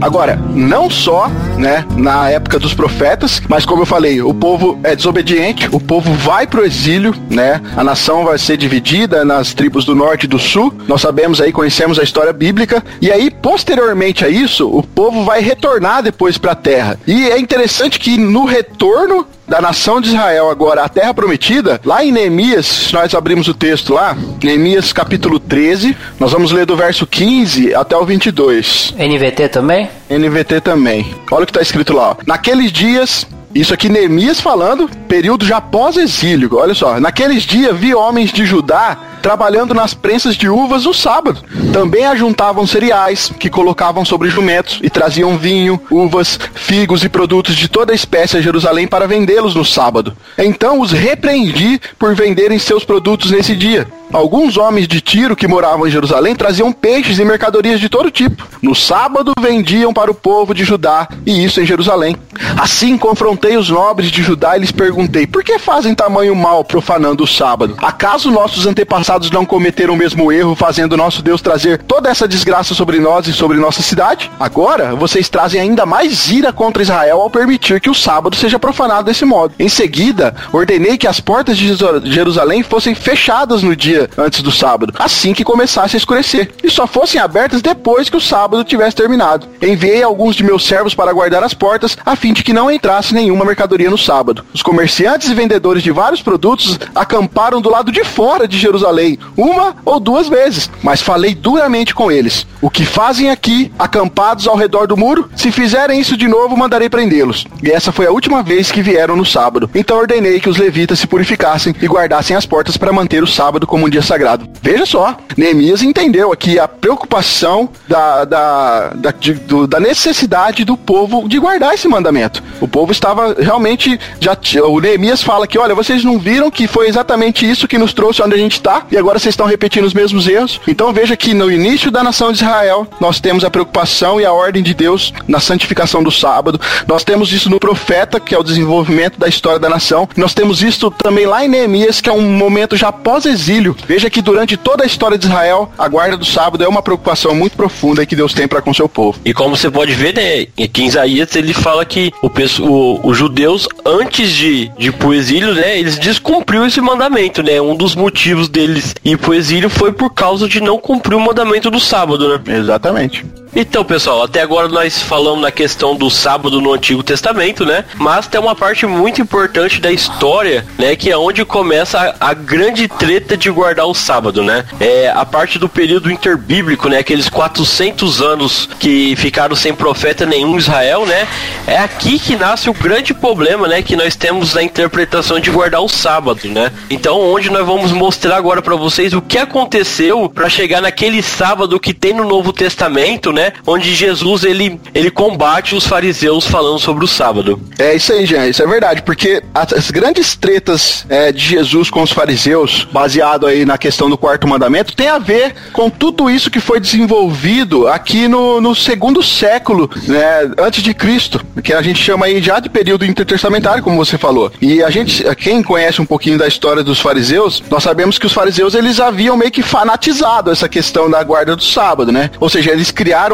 Agora, não só, né, na época dos profetas, mas como eu falei, o povo é desobediente, o povo vai pro exílio, né? A nação vai ser dividida nas tribos do norte e do sul. Nós sabemos aí, conhecemos a história bíblica, e aí posteriormente a isso, o povo vai retornar depois para a terra. E é interessante que no retorno da nação de Israel agora à terra prometida, lá em Neemias, nós abrimos o texto lá, Neemias capítulo 13, nós vamos ler do verso 15 até o 22. NVT também? NVT também. Olha o que está escrito lá. Ó. Naqueles dias, isso aqui Neemias falando, período já pós-exílio. Olha só. Naqueles dias vi homens de Judá trabalhando nas prensas de uvas no sábado. Também ajuntavam cereais que colocavam sobre jumentos e traziam vinho, uvas, figos e produtos de toda espécie a Jerusalém para vendê-los no sábado. Então os repreendi por venderem seus produtos nesse dia. Alguns homens de Tiro que moravam em Jerusalém traziam peixes e mercadorias de todo tipo. No sábado vendiam para o povo de Judá, e isso em Jerusalém. Assim confrontei os nobres de Judá e lhes perguntei: por que fazem tamanho mal profanando o sábado? Acaso nossos antepassados não cometeram o mesmo erro, fazendo nosso Deus trazer toda essa desgraça sobre nós e sobre nossa cidade? Agora vocês trazem ainda mais ira contra Israel ao permitir que o sábado seja profanado desse modo. Em seguida, ordenei que as portas de Jeru- Jerusalém fossem fechadas no dia antes do sábado, assim que começasse a escurecer, e só fossem abertas depois que o sábado tivesse terminado. Enviei alguns de meus servos para guardar as portas, a fim de que não entrasse nenhuma mercadoria no sábado. Os comerciantes e vendedores de vários produtos acamparam do lado de fora de Jerusalém, uma ou duas vezes, mas falei duramente com eles. O que fazem aqui, acampados ao redor do muro? Se fizerem isso de novo, mandarei prendê-los. E essa foi a última vez que vieram no sábado. Então ordenei que os levitas se purificassem e guardassem as portas para manter o sábado como como um dia sagrado. Veja só, Neemias entendeu aqui a preocupação da, da, da, de, do, da necessidade do povo de guardar esse mandamento. O povo estava realmente. já O Neemias fala que, olha, vocês não viram que foi exatamente isso que nos trouxe onde a gente está, e agora vocês estão repetindo os mesmos erros. Então veja que no início da nação de Israel, nós temos a preocupação e a ordem de Deus na santificação do sábado. Nós temos isso no profeta, que é o desenvolvimento da história da nação. Nós temos isso também lá em Neemias, que é um momento já pós-exílio. Veja que durante toda a história de Israel, a guarda do sábado é uma preocupação muito profunda que Deus tem para com seu povo. E como você pode ver, né, aqui em Isaías ele fala que o, o, os judeus, antes de, de ir pro exílio, né, eles descumpriu esse mandamento, né? Um dos motivos deles ir pro exílio foi por causa de não cumprir o mandamento do sábado, né? Exatamente. Então, pessoal, até agora nós falamos na questão do sábado no Antigo Testamento, né? Mas tem uma parte muito importante da história, né? Que é onde começa a, a grande treta de guardar o sábado, né? É a parte do período interbíblico, né? Aqueles 400 anos que ficaram sem profeta nenhum Israel, né? É aqui que nasce o grande problema, né? Que nós temos na interpretação de guardar o sábado, né? Então, onde nós vamos mostrar agora para vocês o que aconteceu para chegar naquele sábado que tem no Novo Testamento, né? Onde Jesus ele, ele combate os fariseus falando sobre o sábado. É isso aí, Jean, isso é verdade, porque as grandes tretas é, de Jesus com os fariseus, baseado aí na questão do quarto mandamento, tem a ver com tudo isso que foi desenvolvido aqui no, no segundo século, né, antes de Cristo, que a gente chama aí já de período intertestamentário, como você falou. E a gente, quem conhece um pouquinho da história dos fariseus, nós sabemos que os fariseus eles haviam meio que fanatizado essa questão da guarda do sábado, né? Ou seja, eles criaram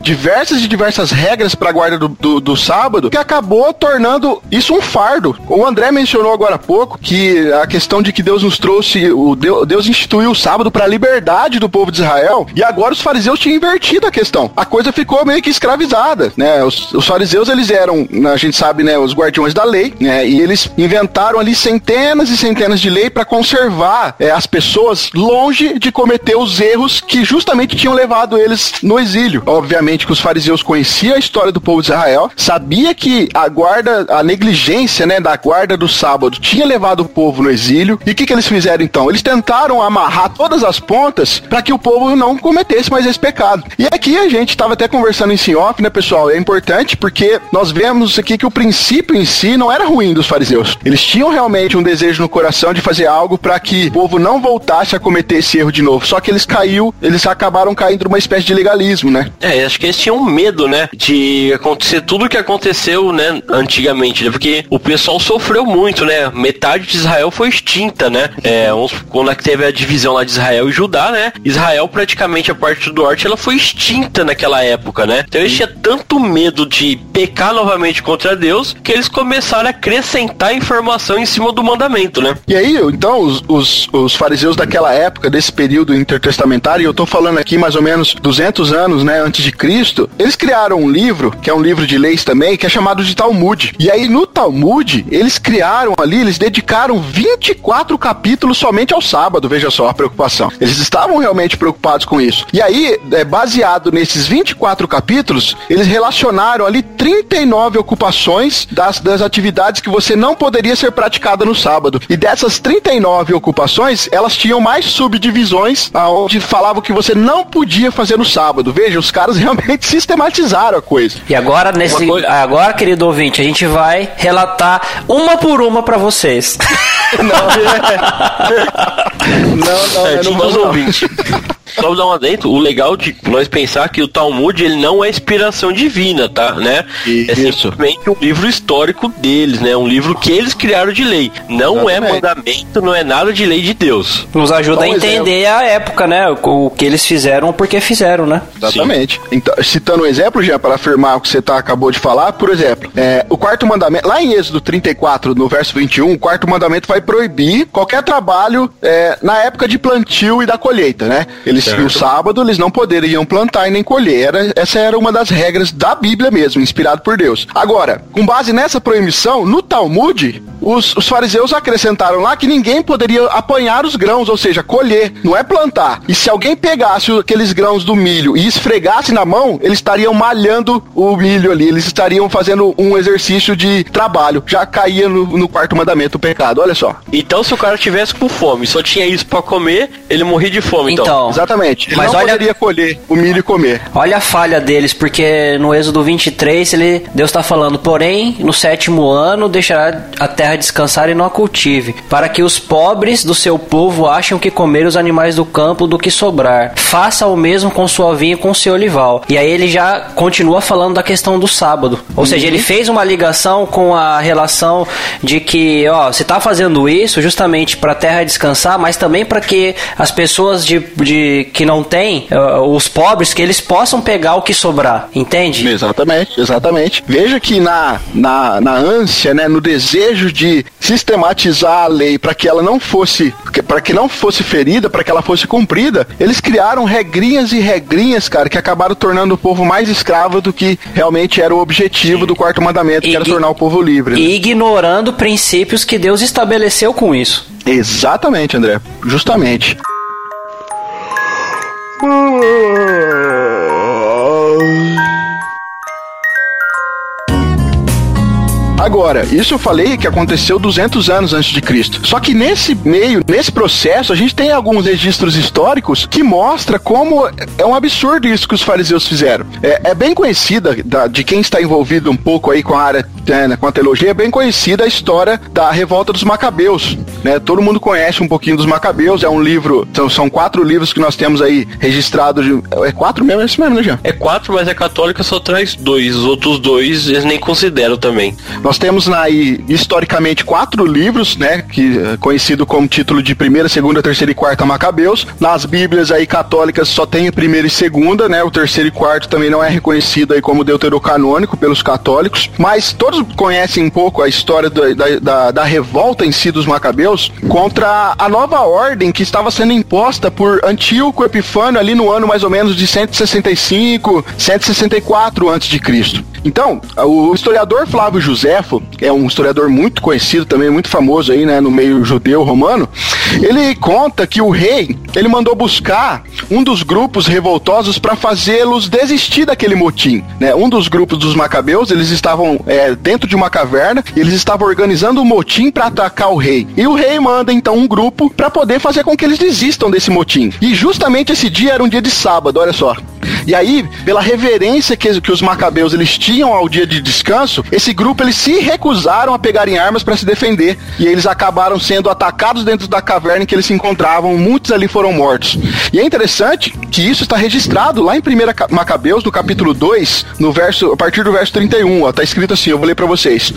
diversas e diversas regras para a guarda do, do, do, sábado que acabou tornando isso um fardo. O André mencionou agora há pouco que a questão de que Deus nos trouxe, o Deus, Deus instituiu o sábado para a liberdade do povo de Israel e agora os fariseus tinham invertido a questão. A coisa ficou meio que escravizada, né? Os, os fariseus eles eram, a gente sabe, né, os guardiões da lei, né? E eles inventaram ali centenas e centenas de leis para conservar é, as pessoas longe de cometer os erros que justamente tinham levado eles no exílio obviamente que os fariseus conheciam a história do povo de Israel, sabia que a guarda, a negligência, né, da guarda do sábado tinha levado o povo no exílio. E o que, que eles fizeram então? Eles tentaram amarrar todas as pontas para que o povo não cometesse mais esse pecado. E aqui a gente estava até conversando em off, né, pessoal? É importante porque nós vemos aqui que o princípio em si não era ruim dos fariseus. Eles tinham realmente um desejo no coração de fazer algo para que o povo não voltasse a cometer esse erro de novo. Só que eles caiu, eles acabaram caindo numa espécie de legalismo, né? É, acho que eles tinham medo, né? De acontecer tudo o que aconteceu, né? Antigamente, né? Porque o pessoal sofreu muito, né? Metade de Israel foi extinta, né? É, quando é teve a divisão lá de Israel e Judá, né? Israel, praticamente, a parte do norte, ela foi extinta naquela época, né? Então eles tinham tanto medo de pecar novamente contra Deus que eles começaram a acrescentar informação em cima do mandamento, né? E aí, então, os, os, os fariseus daquela época, desse período intertestamentário, e eu tô falando aqui mais ou menos 200 anos, né? Antes de Cristo, eles criaram um livro, que é um livro de leis também, que é chamado de Talmud. E aí no Talmud, eles criaram ali, eles dedicaram 24 capítulos somente ao sábado, veja só a preocupação. Eles estavam realmente preocupados com isso. E aí, é, baseado nesses 24 capítulos, eles relacionaram ali 39 ocupações das, das atividades que você não poderia ser praticada no sábado. E dessas 39 ocupações, elas tinham mais subdivisões, aonde falavam que você não podia fazer no sábado. Veja, os caras realmente sistematizaram a coisa. E agora, nesse, coisa... agora, querido ouvinte, a gente vai relatar uma por uma para vocês. não, não, não, é, não, não, não. Só dar um adentro, o legal de nós pensar que o Talmud ele não é inspiração divina, tá? Né? É simplesmente um livro histórico deles, né? Um livro que eles criaram de lei. Não é Exatamente. é mandamento, não é nada de lei de Deus. Nos ajuda Bom a entender exemplo. a época, né? O, que eles fizeram, porque fizeram, né? Exatamente. Então, citando um exemplo, já para afirmar o que você tá, acabou de falar, por exemplo, é, o quarto mandamento, lá em Êxodo 34, no verso 21, o quarto mandamento vai proibir qualquer trabalho é, na época de plantio e da colheita, né? Eles eles, Certo. no sábado, eles não poderiam plantar e nem colher. Era- essa era uma das regras da Bíblia mesmo, inspirado por Deus. Agora, com base nessa proibição, no Talmud, os, os fariseus acrescentaram lá que ninguém poderia apanhar os grãos, ou seja, colher, não é plantar. E se alguém pegasse o- aqueles grãos do milho e esfregasse na mão, eles estariam malhando o milho ali, eles estariam fazendo um exercício de trabalho. Já caía no, no quarto mandamento o pecado, olha só. Então, se o cara tivesse com fome, só tinha isso pra comer, ele morria de fome, então. Então, Exatamente. Ele Mas não olha- poderia colher o milho e comer. Olha a falha deles, porque no Êxodo 23, ele, Deus está falando, porém, no sétimo ano deixará a terra descansar e não a cultive, para que os pobres do seu povo achem que comer os animais do campo do que sobrar. Faça o mesmo com sua vinha e com seu olival. E aí ele já continua falando da questão do sábado. Ou seja, ele fez uma ligação com a relação de que, ó, você está fazendo isso justamente para a terra descansar, mas também para que as pessoas de, de que não têm, eh, os pobres, que eles possam pegar o que sobrar, entende? Exatamente, exatamente. Veja que na, na, na ânsia, né, no desejo de sistematizar a lei para que ela não fosse para que não fosse ferida, para que ela fosse cumprida, eles criaram regrinhas e regrinhas, cara, que acabaram tornando o povo mais escravo do que realmente era o objetivo do quarto mandamento, que E- era e- tornar o povo livre. né? E ignorando princípios que Deus estabeleceu com isso. Exatamente, André. Justamente. 啊 Agora, isso eu falei que aconteceu 200 anos antes de Cristo. Só que nesse meio, nesse processo, a gente tem alguns registros históricos que mostra como é um absurdo isso que os fariseus fizeram. É, é bem conhecida, da- de quem está envolvido um pouco aí com a área, né, com a teologia, é bem conhecida a história da revolta dos Macabeus. Né? Todo mundo conhece um pouquinho dos Macabeus, é um livro, são, são quatro livros que nós temos aí registrados. é quatro mesmo, é isso mesmo, né, Jean? É quatro, mas a católica só traz dois. Os outros dois eles nem consideram também. Nós temos aí, historicamente, quatro livros, né? Que é conhecido como título de primeira, segunda, terceira e quarta Macabeus. Nas Bíblias aí católicas só tem a primeira e segunda, né? O terceiro e quarto também não é reconhecido aí como deuterocanônico pelos católicos. Mas todos conhecem um pouco a história da, da, da- da revolta em si dos Macabeus contra a nova ordem que estava sendo imposta por Antíoco Epifânio ali no ano mais ou menos de 165, 164 a.C. Então, o historiador Flávio Que é um historiador muito conhecido também, muito famoso aí, né, no meio judeu romano, ele conta que o rei, ele mandou buscar um dos grupos revoltosos para fazê-los desistir daquele motim, né? Um dos grupos dos macabeus, eles estavam é, dentro de uma caverna, e eles estavam organizando um motim para atacar o rei. E o rei manda então um grupo para poder fazer com que eles desistam desse motim. E justamente esse dia era um dia de sábado, olha só. E aí, pela reverência que, que os macabeus eles tinham ao dia de descanso, esse grupo eles se recusaram a pegarem armas para se defender e eles acabaram sendo atacados dentro da caverna em que eles se encontravam. Muitos ali foram mortos. E é interessante que isso está registrado lá em 1 Macabeus, no capítulo 2, no verso, a partir do verso 31. Ó, tá escrito assim, eu vou ler para vocês.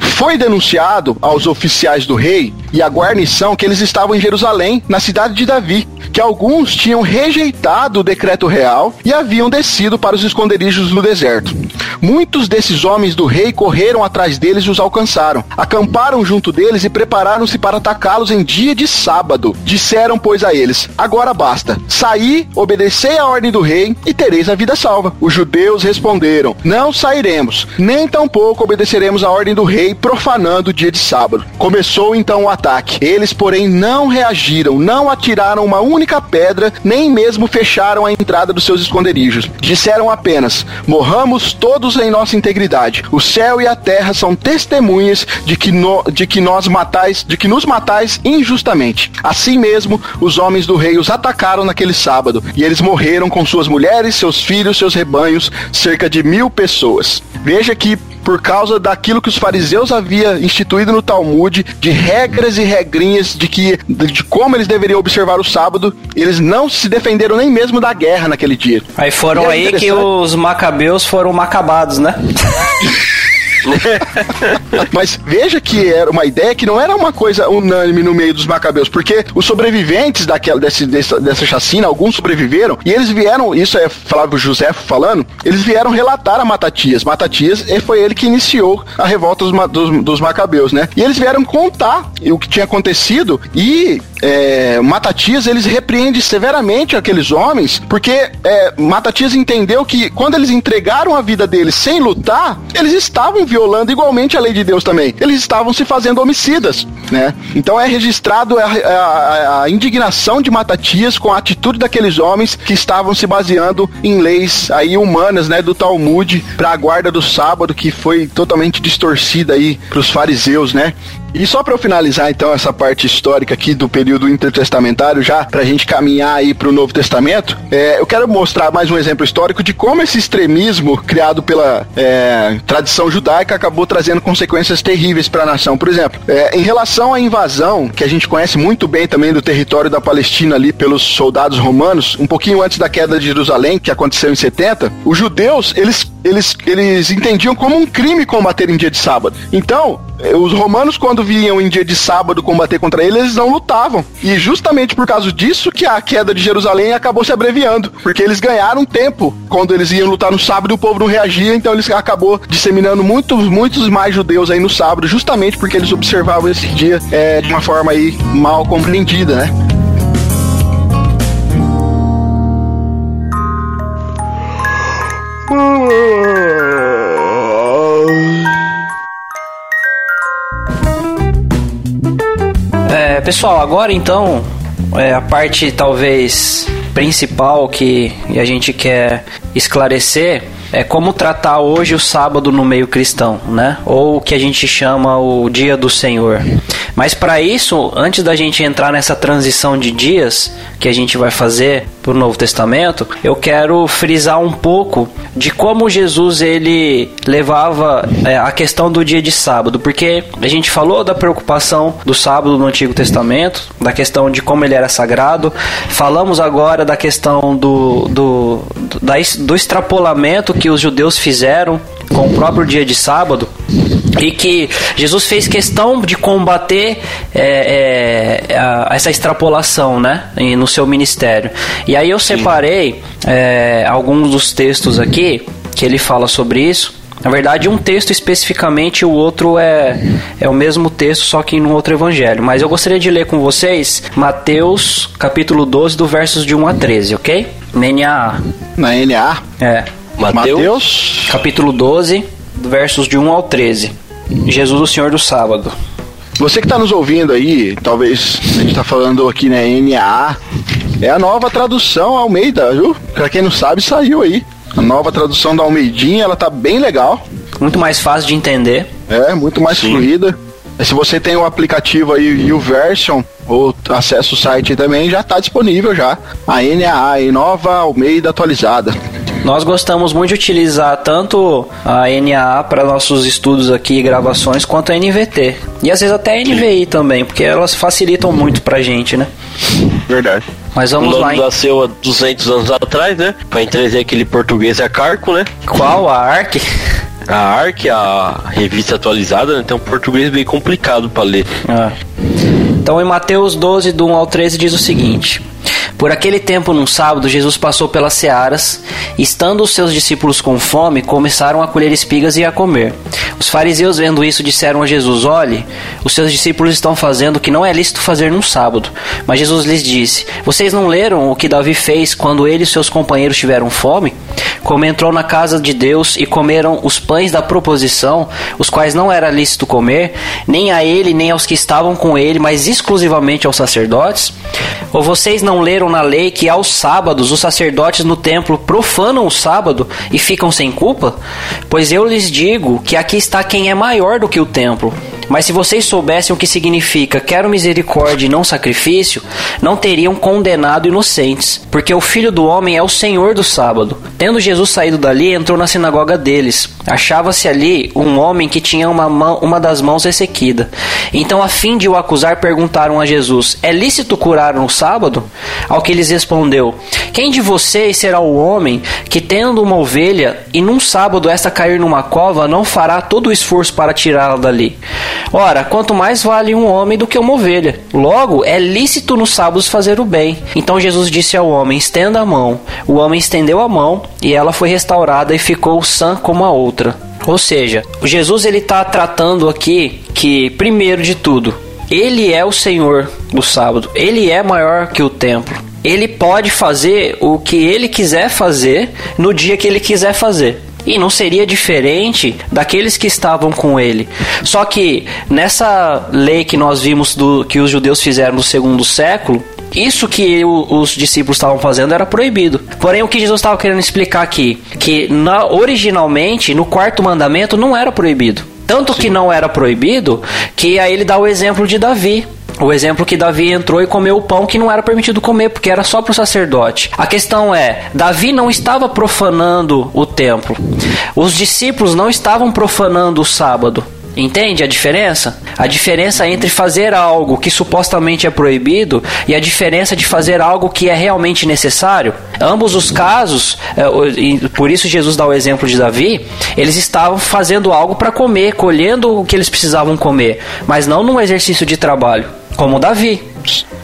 Foi denunciado aos oficiais do rei e à guarnição que eles estavam em Jerusalém, na cidade de Davi, que alguns tinham rejeitado o decreto real e haviam descido para os esconderijos no deserto. Muitos desses homens do rei correram atrás deles e os alcançaram. Acamparam junto deles e prepararam-se para atacá-los em dia de sábado. Disseram, pois, a eles: Agora basta. Saí, obedecei a ordem do rei e tereis a vida salva. Os judeus responderam: Não sairemos, nem tampouco obedeceremos a ordem do rei, profanando o dia de sábado. Começou então o ataque. Eles, porém, não reagiram, não atiraram uma única pedra, nem mesmo fecharam a entrada dos seus esconderijos. Disseram apenas: Morramos todos em nossa integridade. O céu e a terra são testemunhas de que, no- de que nós matais, de que nos matais injustamente. Assim mesmo, os homens do rei os atacaram naquele sábado, e eles morreram com suas mulheres, seus filhos, seus rebanhos, cerca de mil pessoas. Veja que por causa daquilo que os fariseus haviam instituído no Talmud, de regras e regrinhas de que de como eles deveriam observar o sábado, eles não se defenderam nem mesmo da guerra naquele dia. Aí foram é aí que os macabeus foram macabados, né? Mas veja que era uma ideia que não era uma coisa unânime no meio dos macabeus, porque os sobreviventes daquela, desse, dessa, dessa chacina, alguns sobreviveram, e eles vieram, isso é Flávio José falando, eles vieram relatar a Matatias. Matatias foi ele que iniciou a revolta dos, dos, dos macabeus, né? E eles vieram contar o que tinha acontecido e é, Matatias eles repreende severamente aqueles homens, porque é, Matatias entendeu que quando eles entregaram a vida deles sem lutar, eles estavam violando igualmente a lei de Deus também. Eles estavam se fazendo homicidas, né? Então é registrado a, a- a indignação de Matatias com a atitude daqueles homens que estavam se baseando em leis aí humanas, né, do Talmud para a guarda do sábado que foi totalmente distorcida aí para os fariseus, né? E só para eu finalizar então essa parte histórica aqui do período intertestamentário, já pra gente caminhar aí pro Novo Testamento, é, eu quero mostrar mais um exemplo histórico de como esse extremismo criado pela é, tradição judaica acabou trazendo consequências terríveis para a nação. Por exemplo, é, em relação à invasão, que a gente conhece muito bem também do território da Palestina ali pelos soldados romanos, um pouquinho antes da queda de Jerusalém, que aconteceu em 70, os judeus, eles, eles, eles entendiam como um crime combater em dia de sábado. Então, os romanos, quando vinham em dia de sábado combater contra eles, eles não lutavam. E justamente por causa disso que a queda de Jerusalém acabou se abreviando. Porque eles ganharam tempo quando eles iam lutar no sábado o povo não reagia, então eles acabou disseminando muitos, muitos mais judeus aí no sábado, justamente porque eles observavam esse dia eh, de uma forma aí mal compreendida, né? Pessoal, agora então, é, a parte talvez principal que a gente quer esclarecer é como tratar hoje o sábado no meio cristão, né? Ou o que a gente chama o dia do Senhor. Mas para isso, antes da gente entrar nessa transição de dias que a gente vai fazer para o Novo Testamento, eu quero frisar um pouco de como Jesus ele levava é, a questão do dia de sábado, porque a gente falou da preocupação do sábado no Antigo Testamento, da questão de como ele era sagrado, falamos agora da questão do, do, do, da do extrapolamento que os judeus fizeram com o próprio dia de sábado e que Jesus fez questão de combater é, é, a- essa extrapolação, né, no seu ministério. E aí eu separei é, alguns dos textos aqui que ele fala sobre isso. Na verdade, um texto especificamente, o outro é, é o mesmo texto, só que em um outro evangelho. Mas eu gostaria de ler com vocês Mateus, capítulo 12, do versos de 1 a 13, ok? NAA. Na NA, É. Mateus. Mateus Capítulo 12, versos de 1 ao 13. Jesus, o Senhor do Sábado. Você que está nos ouvindo aí, talvez a gente está falando aqui na NAA, é a nova tradução Almeida, viu? Pra quem não sabe, saiu aí. A nova tradução da Almeidinha, ela tá bem legal. Muito mais fácil de entender. É, muito mais Sim. fluida. E se você tem o aplicativo aí, o Version, ou acessa o site aí também, já tá disponível já. A NAA, aí, nova Almeida atualizada. Nós gostamos muito de utilizar tanto a NAA para nossos estudos aqui e gravações, quanto a NVT. E às vezes até a NVI também, porque elas facilitam muito pra gente, né? Verdade. Mas O vamos lá. Hein? nasceu há 200 anos atrás, né? Pra trazer aquele português a carco, né? Qual a ARC? A ARC, a revista atualizada, né? Tem um português bem complicado pra ler. Ah. Então em Mateus 12, do 1 ao 13 diz o seguinte: Por aquele tempo, num sábado, Jesus passou pelas searas, estando os seus discípulos com fome, começaram a colher espigas e a comer. Os fariseus, vendo isso, disseram a Jesus: Olhe, os seus discípulos estão fazendo o que não é lícito fazer num sábado. Mas Jesus lhes disse: Vocês não leram o que Davi fez quando ele e seus companheiros tiveram fome? Como entrou na casa de Deus e comeram os pães da proposição, os quais não era lícito comer, nem a ele nem aos que estavam com ele, mas exclusivamente aos sacerdotes? Ou vocês não leram na lei que aos sábados os sacerdotes no templo profanam o sábado e ficam sem culpa? Pois eu lhes digo que aqui está quem é maior do que o templo. Mas se vocês soubessem o que significa quero misericórdia e não sacrifício, não teriam condenado inocentes, porque o filho do homem é o senhor do sábado. Tendo Jesus saído dali, entrou na sinagoga deles. Achava-se ali um homem que tinha uma, mão, uma das mãos ressequida. Então, a fim de o acusar, perguntaram a Jesus: É lícito curar no sábado? Ao que lhes respondeu: Quem de vocês será o homem que, tendo uma ovelha e num sábado esta cair numa cova, não fará todo o esforço para tirá-la dali. Ora, quanto mais vale um homem do que uma ovelha. Logo, é lícito nos sábados fazer o bem. Então Jesus disse ao homem: estenda a mão. O homem estendeu a mão e ela foi restaurada e ficou sã como a outra. Ou seja, Jesus ele está tratando aqui que primeiro de tudo ele é o Senhor do sábado. Ele é maior que o templo. Ele pode fazer o que ele quiser fazer no dia que ele quiser fazer. E não seria diferente daqueles que estavam com ele. Só que nessa lei que nós vimos do que os judeus fizeram no segundo século, isso que os discípulos estavam fazendo era proibido. Porém, o que Jesus estava querendo explicar aqui, que na, originalmente no quarto mandamento não era proibido. Tanto Sim. que não era proibido, que aí ele dá o exemplo de Davi. O exemplo que Davi entrou e comeu o pão que não era permitido comer, porque era só para o sacerdote. A questão é: Davi não estava profanando o templo, os discípulos não estavam profanando o sábado. Entende a diferença? A diferença entre fazer algo que supostamente é proibido e a diferença de fazer algo que é realmente necessário. Ambos os casos, é, por isso Jesus dá o exemplo de Davi, eles estavam fazendo algo para comer, colhendo o que eles precisavam comer, mas não num exercício de trabalho, como Davi.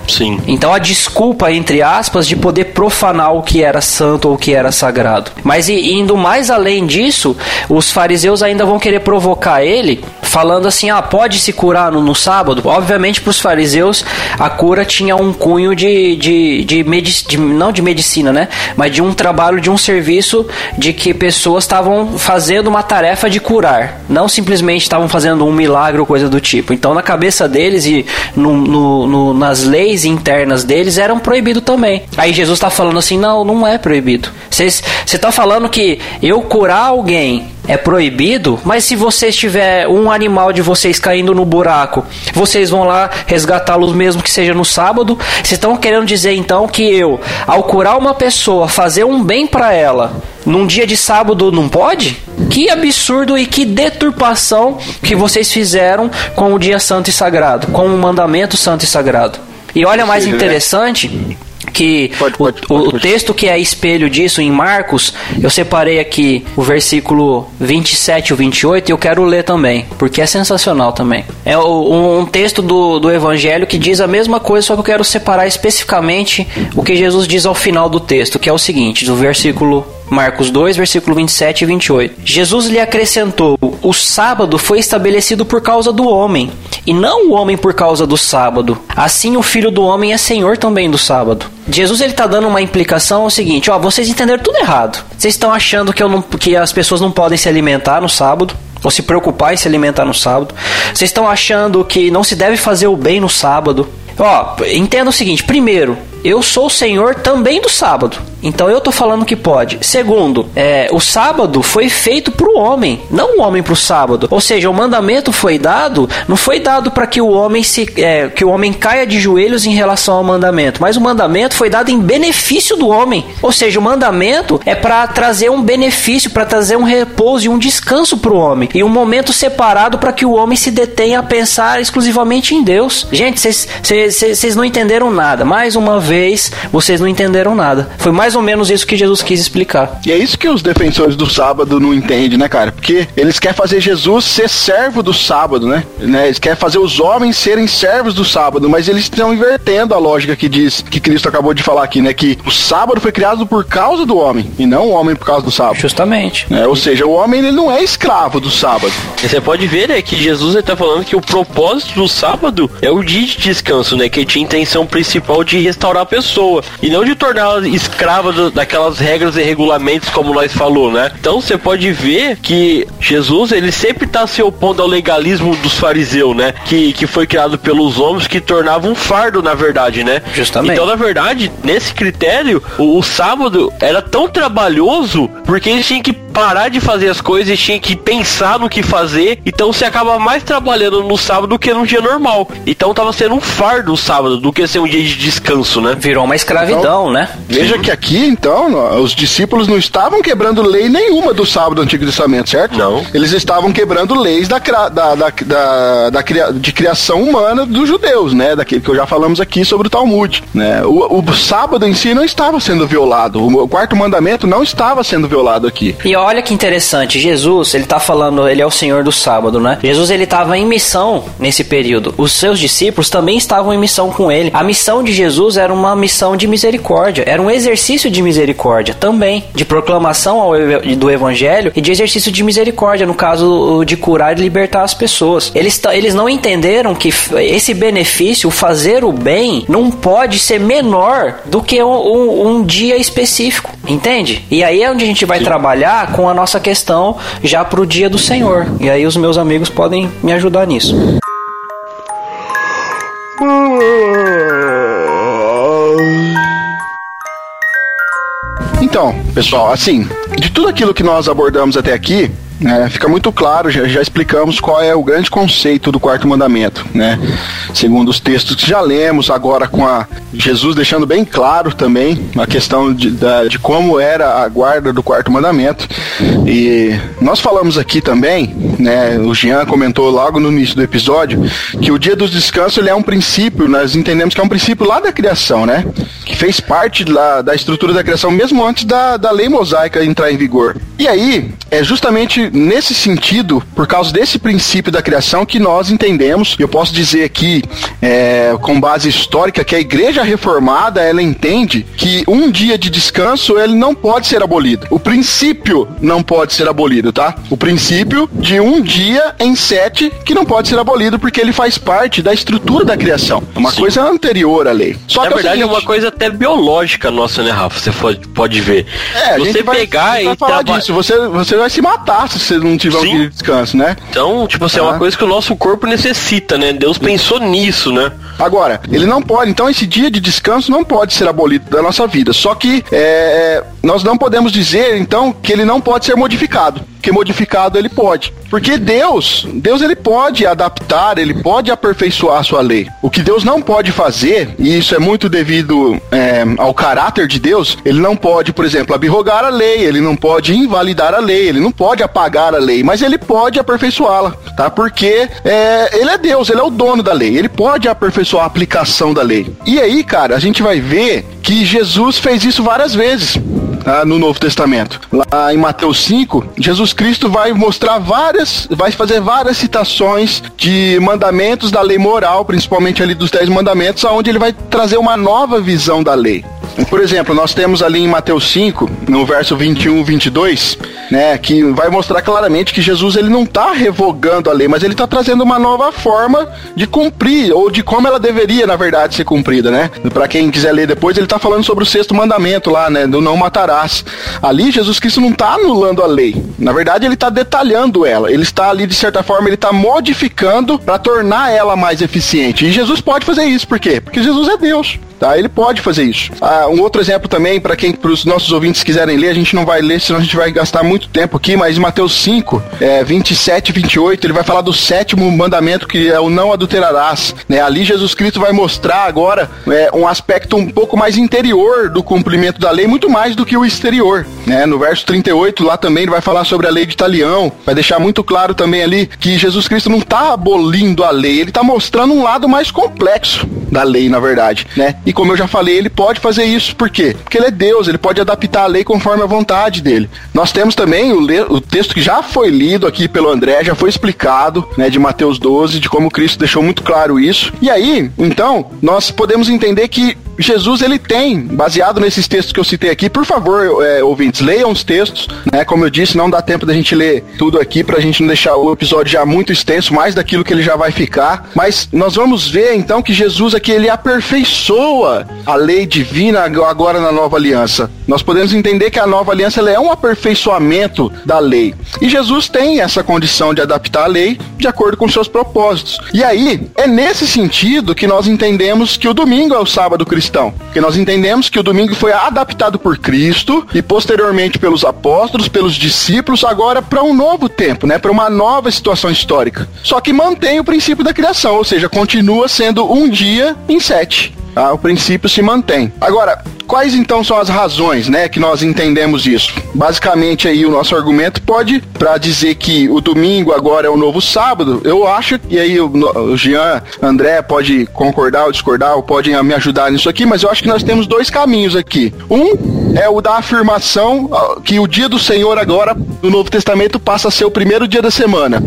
Sim. Então a desculpa, entre aspas, de poder profanar o que era santo ou o que era sagrado. Mas indo mais além disso, os fariseus ainda vão querer provocar ele, falando assim: ah, pode se curar no, no sábado? Obviamente, para os fariseus, a cura tinha um cunho de, de, de, medic, de, não de medicina, né? Mas de um trabalho, de um serviço de que pessoas estavam fazendo uma tarefa de curar, não simplesmente estavam fazendo um milagre ou coisa do tipo. Então, na cabeça deles e no, no, no na as leis internas deles eram proibido também. Aí Jesus está falando assim: não, não é proibido. Você está falando que eu curar alguém é proibido, mas se vocês tiver um animal de vocês caindo no buraco, vocês vão lá resgatá-los mesmo que seja no sábado. Vocês estão querendo dizer então que eu, ao curar uma pessoa, fazer um bem para ela, num dia de sábado não pode? Que absurdo e que deturpação que vocês fizeram com o dia santo e sagrado, com o mandamento santo e sagrado. E olha mais né? interessante que pode, pode, o, o, texto que é espelho disso em Marcos, eu separei aqui o versículo 27 e 28 e eu quero ler também, porque é sensacional também. É um texto do, do Evangelho que diz a mesma coisa, só que eu quero separar especificamente o que Jesus diz ao final do texto, que é o seguinte, do versículo Marcos 2, versículo 27 e 28. Jesus lhe acrescentou: O sábado foi estabelecido por causa do homem, e não o homem por causa do sábado. Assim o filho do homem é senhor também do sábado. Jesus ele tá dando uma implicação o seguinte, ó, vocês entenderam tudo errado. Vocês estão achando que, eu não, que as pessoas não podem se alimentar no sábado ou se preocupar em se alimentar no sábado. Vocês estão achando que não se deve fazer o bem no sábado. Ó, entenda o seguinte: primeiro, eu sou o Senhor também do sábado. Então eu tô falando que pode. Segundo, é, o sábado foi feito para o homem, não o homem para o sábado. Ou seja, o mandamento foi dado, não foi dado para que o homem se, é, que o homem caia de joelhos em relação ao mandamento, mas o mandamento foi dado em benefício do homem. Ou seja, o mandamento é para trazer um benefício, para trazer um repouso e um descanso para o homem e um momento separado para que o homem se detenha a pensar exclusivamente em Deus. Gente, vocês não entenderam nada. Mais uma vez, vocês não entenderam nada. Foi mais ou menos isso que Jesus quis explicar. E é isso que os defensores do sábado não entendem, né, cara? Porque eles querem fazer Jesus ser servo do sábado, né? né? Eles querem fazer os homens serem servos do sábado, mas eles estão invertendo a lógica que diz, que Cristo acabou de falar aqui, né? Que o sábado foi criado por causa do homem, e não o homem por causa do sábado. Justamente. É, ou seja, o homem ele não é escravo do sábado. E você pode ver, né, que Jesus está falando que o propósito do sábado é o dia de descanso, né? Que tinha intenção principal de restaurar a pessoa, e não de torná-la escrava do, daquelas regras e regulamentos como nós falou, né? Então você pode ver que Jesus ele sempre está se opondo ao legalismo dos fariseus, né? Que, que foi criado pelos homens que tornava um fardo na verdade, né? Justamente. Então na verdade nesse critério o, o sábado era tão trabalhoso porque eles tinham que parar de fazer as coisas e tinha que pensar no que fazer. Então você acaba mais trabalhando no sábado do que num dia normal. Então tava sendo um fardo o sábado do que ser um dia de descanso, né? Virou uma escravidão, né? Veja que aqui, então, os discípulos não estavam quebrando lei nenhuma do sábado do Antigo Testamento, certo? Não. Eles estavam quebrando leis da, da, da, da- da cria- de criação humana dos judeus, né? Daquele que eu já falamos aqui sobre o Talmud, né? O, o sábado em si não estava sendo violado. O quarto mandamento não estava sendo violado aqui. E olha que interessante, Jesus, ele tá falando, ele é o Senhor do sábado, né? Jesus, ele tava em missão nesse período. Os seus discípulos também estavam em missão com ele. A missão de Jesus era uma missão de misericórdia, era um exercício de misericórdia também, de proclamação ao do evangelho e de exercício de misericórdia, no caso de curar e libertar as pessoas. Eles, eles não entenderam que esse benefício, o fazer o bem, não pode ser menor do que um, um- um dia específico, entende? E aí é onde a gente vai trabalhar com a nossa questão já pro dia do Senhor. E aí os meus amigos podem me ajudar nisso. Então, pessoal, assim, de tudo aquilo que nós abordamos até aqui, né, fica muito claro, já, já explicamos qual é o grande conceito do quarto mandamento, né? Segundo os textos que já lemos, agora com a Jesus deixando bem claro também a questão de, da- de como era a guarda do quarto mandamento. E nós falamos aqui também, né? O Jean comentou logo no início do episódio que o dia do descanso ele é um princípio, nós entendemos que é um princípio lá da criação, né? Que fez parte lá da estrutura da criação mesmo antes da, da lei mosaica entrar em vigor. E aí, é justamente nesse sentido, por causa desse princípio da criação, que nós entendemos, eu posso dizer aqui, é, com base histórica, que a igreja reformada, ela entende que um dia de descanso, ele não pode ser abolido. O princípio não pode ser abolido, tá? O princípio de um dia em sete que não pode ser abolido, porque ele faz parte da estrutura da criação. É uma Sim. coisa anterior à lei. Só Na que o verdade, é seguinte, uma coisa até biológica nossa, né, Rafa? Você pode, ver. É, a você vai, pegar vai e falar traba- disso. Você, você vai se matar se você não tiver um Sim. dia de descanso, né? Então, tipo assim, é Ah. uma coisa que o nosso corpo necessita, né? Deus pensou nisso, né? Agora, ele não pode, então esse dia de descanso não pode ser abolido da nossa vida. Só que é, nós não podemos dizer, então, que ele não pode ser modificado. Porque modificado ele pode. Porque Deus, Deus ele pode adaptar, ele pode aperfeiçoar a sua lei. O que Deus não pode fazer, e isso é muito devido é, ao caráter de Deus, ele não pode, por exemplo, abrogar a lei, ele não pode invalidar a lei, ele não pode apagar a lei, mas ele pode aperfeiçoá-la, tá? Porque é, ele é Deus, ele é o dono da lei, ele pode aperfeiçoar a aplicação da lei. E aí, cara, a gente vai ver que Jesus fez isso várias vezes tá, no Novo Testamento. Lá em Mateus 5, Jesus Cristo vai mostrar várias, vai fazer várias citações de mandamentos da lei moral, principalmente ali dos dez mandamentos, aonde ele vai trazer uma nova visão da lei. Por exemplo, nós temos ali em Mateus 5, no verso 21 e 22, né, que vai mostrar claramente que Jesus ele não está revogando a lei, mas ele está trazendo uma nova forma de cumprir, ou de como ela deveria, na verdade, ser cumprida, né? Para quem quiser ler depois, ele está falando sobre o sexto mandamento lá, né, do não matarás. Ali, Jesus Cristo não está anulando a lei. Na verdade, ele está detalhando ela. Ele está ali, de certa forma, ele está modificando para tornar ela mais eficiente. E Jesus pode fazer isso, por quê? Porque Jesus é Deus. Tá? Ele pode fazer isso. Ah, um outro exemplo também, para quem, para os nossos ouvintes quiserem ler, a gente não vai ler, senão a gente vai gastar muito tempo aqui, mas em Mateus 5, é, 27 e 28, ele vai falar do sétimo mandamento, que é o não adulterarás. Né? Ali Jesus Cristo vai mostrar agora é, um aspecto um pouco mais interior do cumprimento da lei, muito mais do que o exterior. Né? No verso 38, lá também ele vai falar sobre a lei de Italião, vai deixar muito claro também ali que Jesus Cristo não está abolindo a lei, ele está mostrando um lado mais complexo da lei, na verdade, né? Como eu já falei, ele pode fazer isso, por quê? Porque ele é Deus, ele pode adaptar a lei conforme a vontade dele. Nós temos também o, o texto que já foi lido aqui pelo André, já foi explicado, né, de Mateus 12, de como Cristo deixou muito claro isso. E aí, então, nós podemos entender que Jesus ele tem, baseado nesses textos que eu citei aqui, por favor, é, ouvintes, leiam os textos, né? Como eu disse, não dá tempo da gente ler tudo aqui pra gente não deixar o episódio já muito extenso, mais daquilo que ele já vai ficar. Mas nós vamos ver então que Jesus aqui ele a lei divina agora na nova aliança. Nós podemos entender que a nova aliança é um aperfeiçoamento da lei. E Jesus tem essa condição de adaptar a lei de acordo com seus propósitos. E aí, é nesse sentido que nós entendemos que o domingo é o sábado cristão. Que nós entendemos que o domingo foi adaptado por Cristo e posteriormente pelos apóstolos, pelos discípulos, agora para um novo tempo, né? Para uma nova situação histórica. Só que mantém o princípio da criação, ou seja, continua sendo um dia em sete. Ah, o princípio se mantém. Agora, quais então são as razões, né, que nós entendemos isso? Basicamente aí o nosso argumento pode para dizer que o domingo agora é o novo sábado. Eu acho e aí o, o Jean, André pode concordar ou discordar, ou podem me ajudar nisso aqui, mas eu acho que nós temos dois caminhos aqui. Um é o da afirmação ah, que o dia do Senhor agora no Novo Testamento passa a ser o primeiro dia da semana.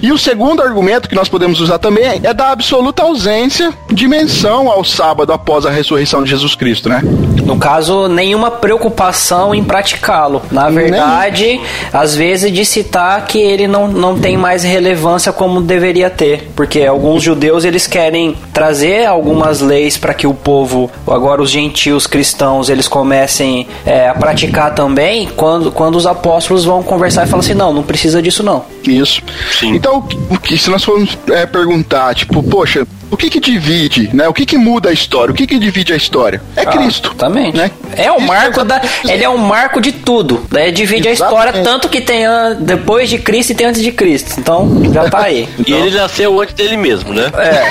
E o segundo argumento que nós podemos usar também é da absoluta ausência de menção ao sábado após a ressurreição de Jesus Cristo, né? No caso, nenhuma preocupação em praticá-lo. Na verdade, Nem. às vezes de citar que ele não, não tem mais relevância como deveria ter, porque alguns judeus eles querem trazer algumas leis para que o povo, agora os gentios cristãos, eles comecem é, a praticar também, quando, quando os apóstolos vão conversar e falam assim, não, não precisa disso não. Isso. Sim. Então, o que se nós formos é, perguntar, tipo, poxa, o que que divide, né? O que que muda a história? O que que divide a história? É ah, Cristo. Exatamente. Né? É o marco da, ele é o marco de tudo. Né? Divide exatamente. a história tanto que tem depois de Cristo e tem antes de Cristo. Então, já tá aí. Então, e ele nasceu antes dele mesmo, né? É.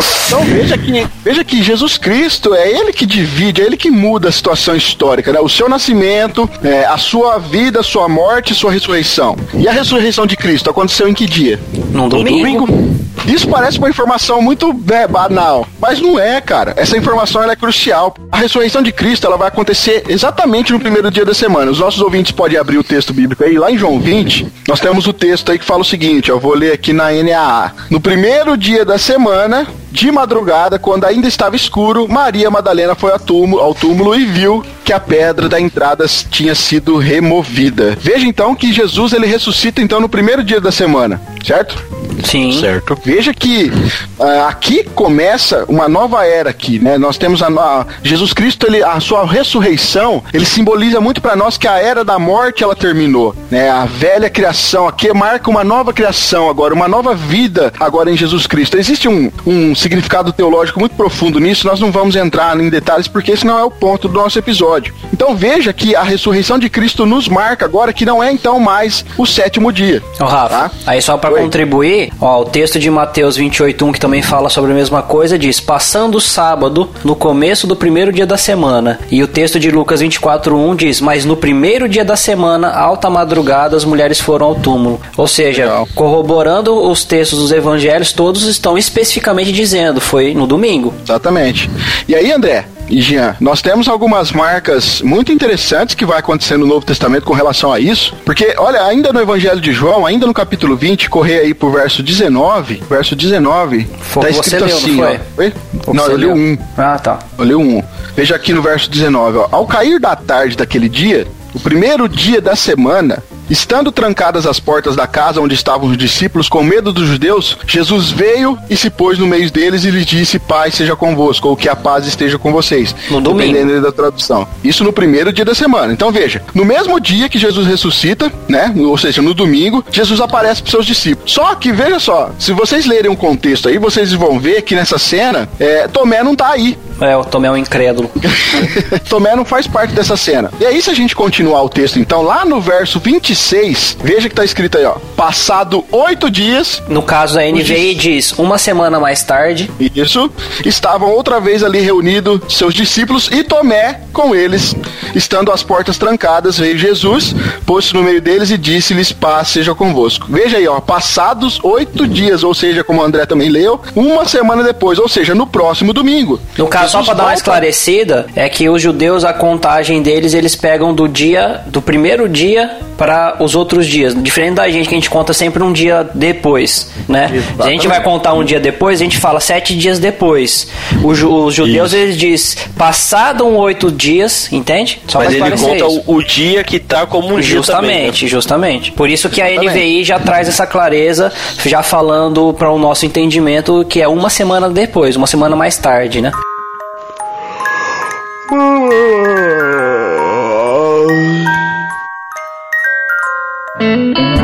Então veja que, veja que Jesus Cristo é ele que divide, é ele que muda a situação histórica, né? O seu nascimento, é, a sua vida, a sua morte, a sua ressurreição. E a ressurreição de Cristo aconteceu em que dia? Num domingo. domingo. Isso parece uma informação muito né, banal, mas não é, cara. Essa informação é crucial. A ressurreição de Cristo ela vai acontecer exatamente no primeiro dia da semana. Os nossos ouvintes podem abrir o texto bíblico aí. Lá em João 20, nós temos o texto aí que fala o seguinte: eu vou ler aqui na NAA. No primeiro dia da semana, de madrugada, quando ainda estava escuro, Maria Madalena foi ao túmulo, ao túmulo e viu que a pedra da entrada tinha sido removida. Veja então que Jesus ele ressuscita então no primeiro dia da semana, certo? Sim. Certo. Veja que uh, aqui começa uma nova era aqui, né? Nós temos a, a, Jesus Cristo, ele, a sua ressurreição, ele simboliza muito para nós que a era da morte ela terminou, né? A velha criação aqui marca uma nova criação agora, uma nova vida agora em Jesus Cristo. Existe um, um significado teológico muito profundo nisso, nós não vamos entrar em detalhes porque esse não é o ponto do nosso episódio. Então veja que a ressurreição de Cristo nos marca agora que não é então mais o sétimo dia. Ô, Rafa, tá? aí só para contribuir, ó, o texto de Mateus 28:1 que também fala sobre a mesma coisa diz: "Passando o sábado no começo do primeiro dia da semana". E o texto de Lucas 24:1 diz: "Mas no primeiro dia da semana, alta madrugada, as mulheres foram ao túmulo". Ou seja, Legal. corroborando os textos dos evangelhos, todos estão especificamente dizendo, foi no domingo. Exatamente. E aí, André, e Jean, nós temos algumas marcas muito interessantes que vai acontecer no Novo Testamento com relação a isso, porque, olha, ainda no Evangelho de João, ainda no capítulo 20, correr aí pro verso 19, verso 19, foi, tá escrito leu, assim, não foi? Ó, não, eu li o 1. Ah, tá. Eu li o 1. Veja aqui no verso 19, ó. Ao cair da tarde daquele dia, o primeiro dia da semana, Estando trancadas as portas da casa onde estavam os discípulos com medo dos judeus, Jesus veio e se pôs no meio deles e lhes disse: Pai seja convosco, ou que a paz esteja com vocês. No domingo. Dependendo da tradução. Isso no primeiro dia da semana. Então veja, no mesmo dia que Jesus ressuscita, né? Ou seja, no domingo, Jesus aparece para seus discípulos. Só que veja só, se vocês lerem o um contexto aí, vocês vão ver que nessa cena, é, Tomé não tá aí. É, o Tomé é um incrédulo. Tomé não faz parte dessa cena. E aí, se a gente continuar o texto, então, lá no verso 25 26, veja que tá escrito aí, ó. Passado oito dias. No caso, a NVI diz uma semana mais tarde. Isso. Estavam outra vez ali reunidos seus discípulos e Tomé com eles. Estando as portas trancadas, veio Jesus, pôs-se no meio deles e disse-lhes: Paz seja convosco. Veja aí, ó. Passados oito dias, ou seja, como o André também leu, uma semana depois, ou seja, no próximo domingo. No caso, só para dar uma esclarecida, é que os judeus, a contagem deles, eles pegam do dia, do primeiro dia para os outros dias. Diferente da gente, que a gente conta sempre um dia depois, né? Se a gente vai contar um dia depois, a gente fala sete dias depois. Os, os judeus, Isso. eles dizem, passado um oito dias, entende? Só Mas ele conta o, o, dia que tá como um justamente, dia Justamente, né? justamente. Por isso que a NVI já traz essa clareza, já falando para o nosso entendimento que é uma semana depois, uma semana mais tarde, né? Thank you.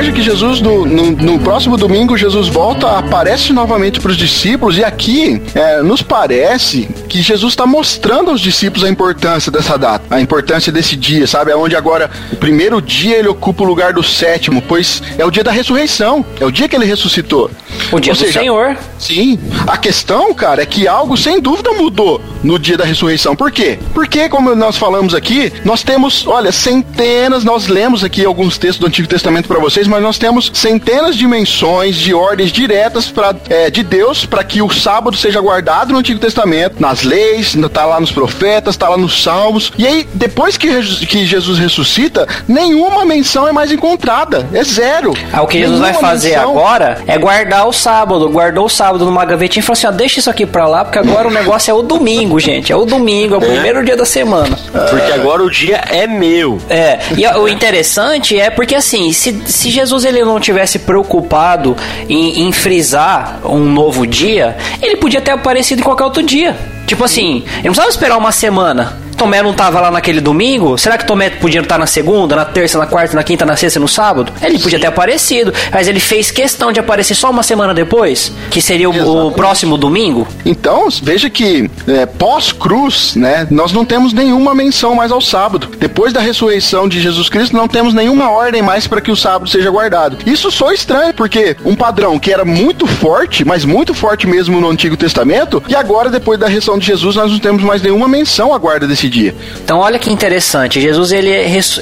Veja que Jesus, no, no, no próximo domingo, Jesus volta, aparece novamente para os discípulos, e aqui é, nos parece que Jesus está mostrando aos discípulos a importância dessa data, a importância desse dia, sabe? Onde agora o primeiro dia ele ocupa o lugar do sétimo, pois é o dia da ressurreição, é o dia que ele ressuscitou. O dia Ou do seja, Senhor. Sim. A questão, cara, é que algo sem dúvida mudou no dia da ressurreição. Por quê? Porque, como nós falamos aqui, nós temos, olha, centenas, nós lemos aqui alguns textos do Antigo Testamento para vocês, mas nós temos centenas de menções, de ordens diretas pra, é, de Deus para que o sábado seja guardado no Antigo Testamento, nas leis, tá lá nos profetas, tá lá nos salmos. E aí, depois que, que Jesus ressuscita, nenhuma menção é mais encontrada. É zero. Ah, o que Jesus vai Nenhuma fazer menção. agora é guardar o sábado. Guardou o sábado numa gavetinha e falou assim: ó, deixa isso aqui pra lá, porque agora o negócio é o domingo, gente. É o domingo, é o primeiro dia da semana. Porque agora o dia é meu. É, e o interessante é porque assim, se, se Jesus ele não tivesse preocupado em, em frisar um novo dia, ele podia ter aparecido em qualquer outro dia. Tipo assim, ele não precisava esperar uma semana. Tomé não tava lá naquele domingo? Será que Tomé podia estar na segunda, na terça, na quarta, na quinta, na sexta e no sábado? Ele podia ter aparecido, mas ele fez questão de aparecer só uma semana depois, que seria o, o próximo domingo. Então, veja que é, pós-cruz, né, nós não temos nenhuma menção mais ao sábado. Depois da ressurreição de Jesus Cristo, não temos nenhuma ordem mais para que o sábado seja guardado. Isso só estranho, porque um padrão que era muito forte, mas muito forte mesmo no Antigo Testamento, e agora, depois da ressurreição de Jesus, nós não temos mais nenhuma menção à guarda desse dia. Então olha que interessante, Jesus ele,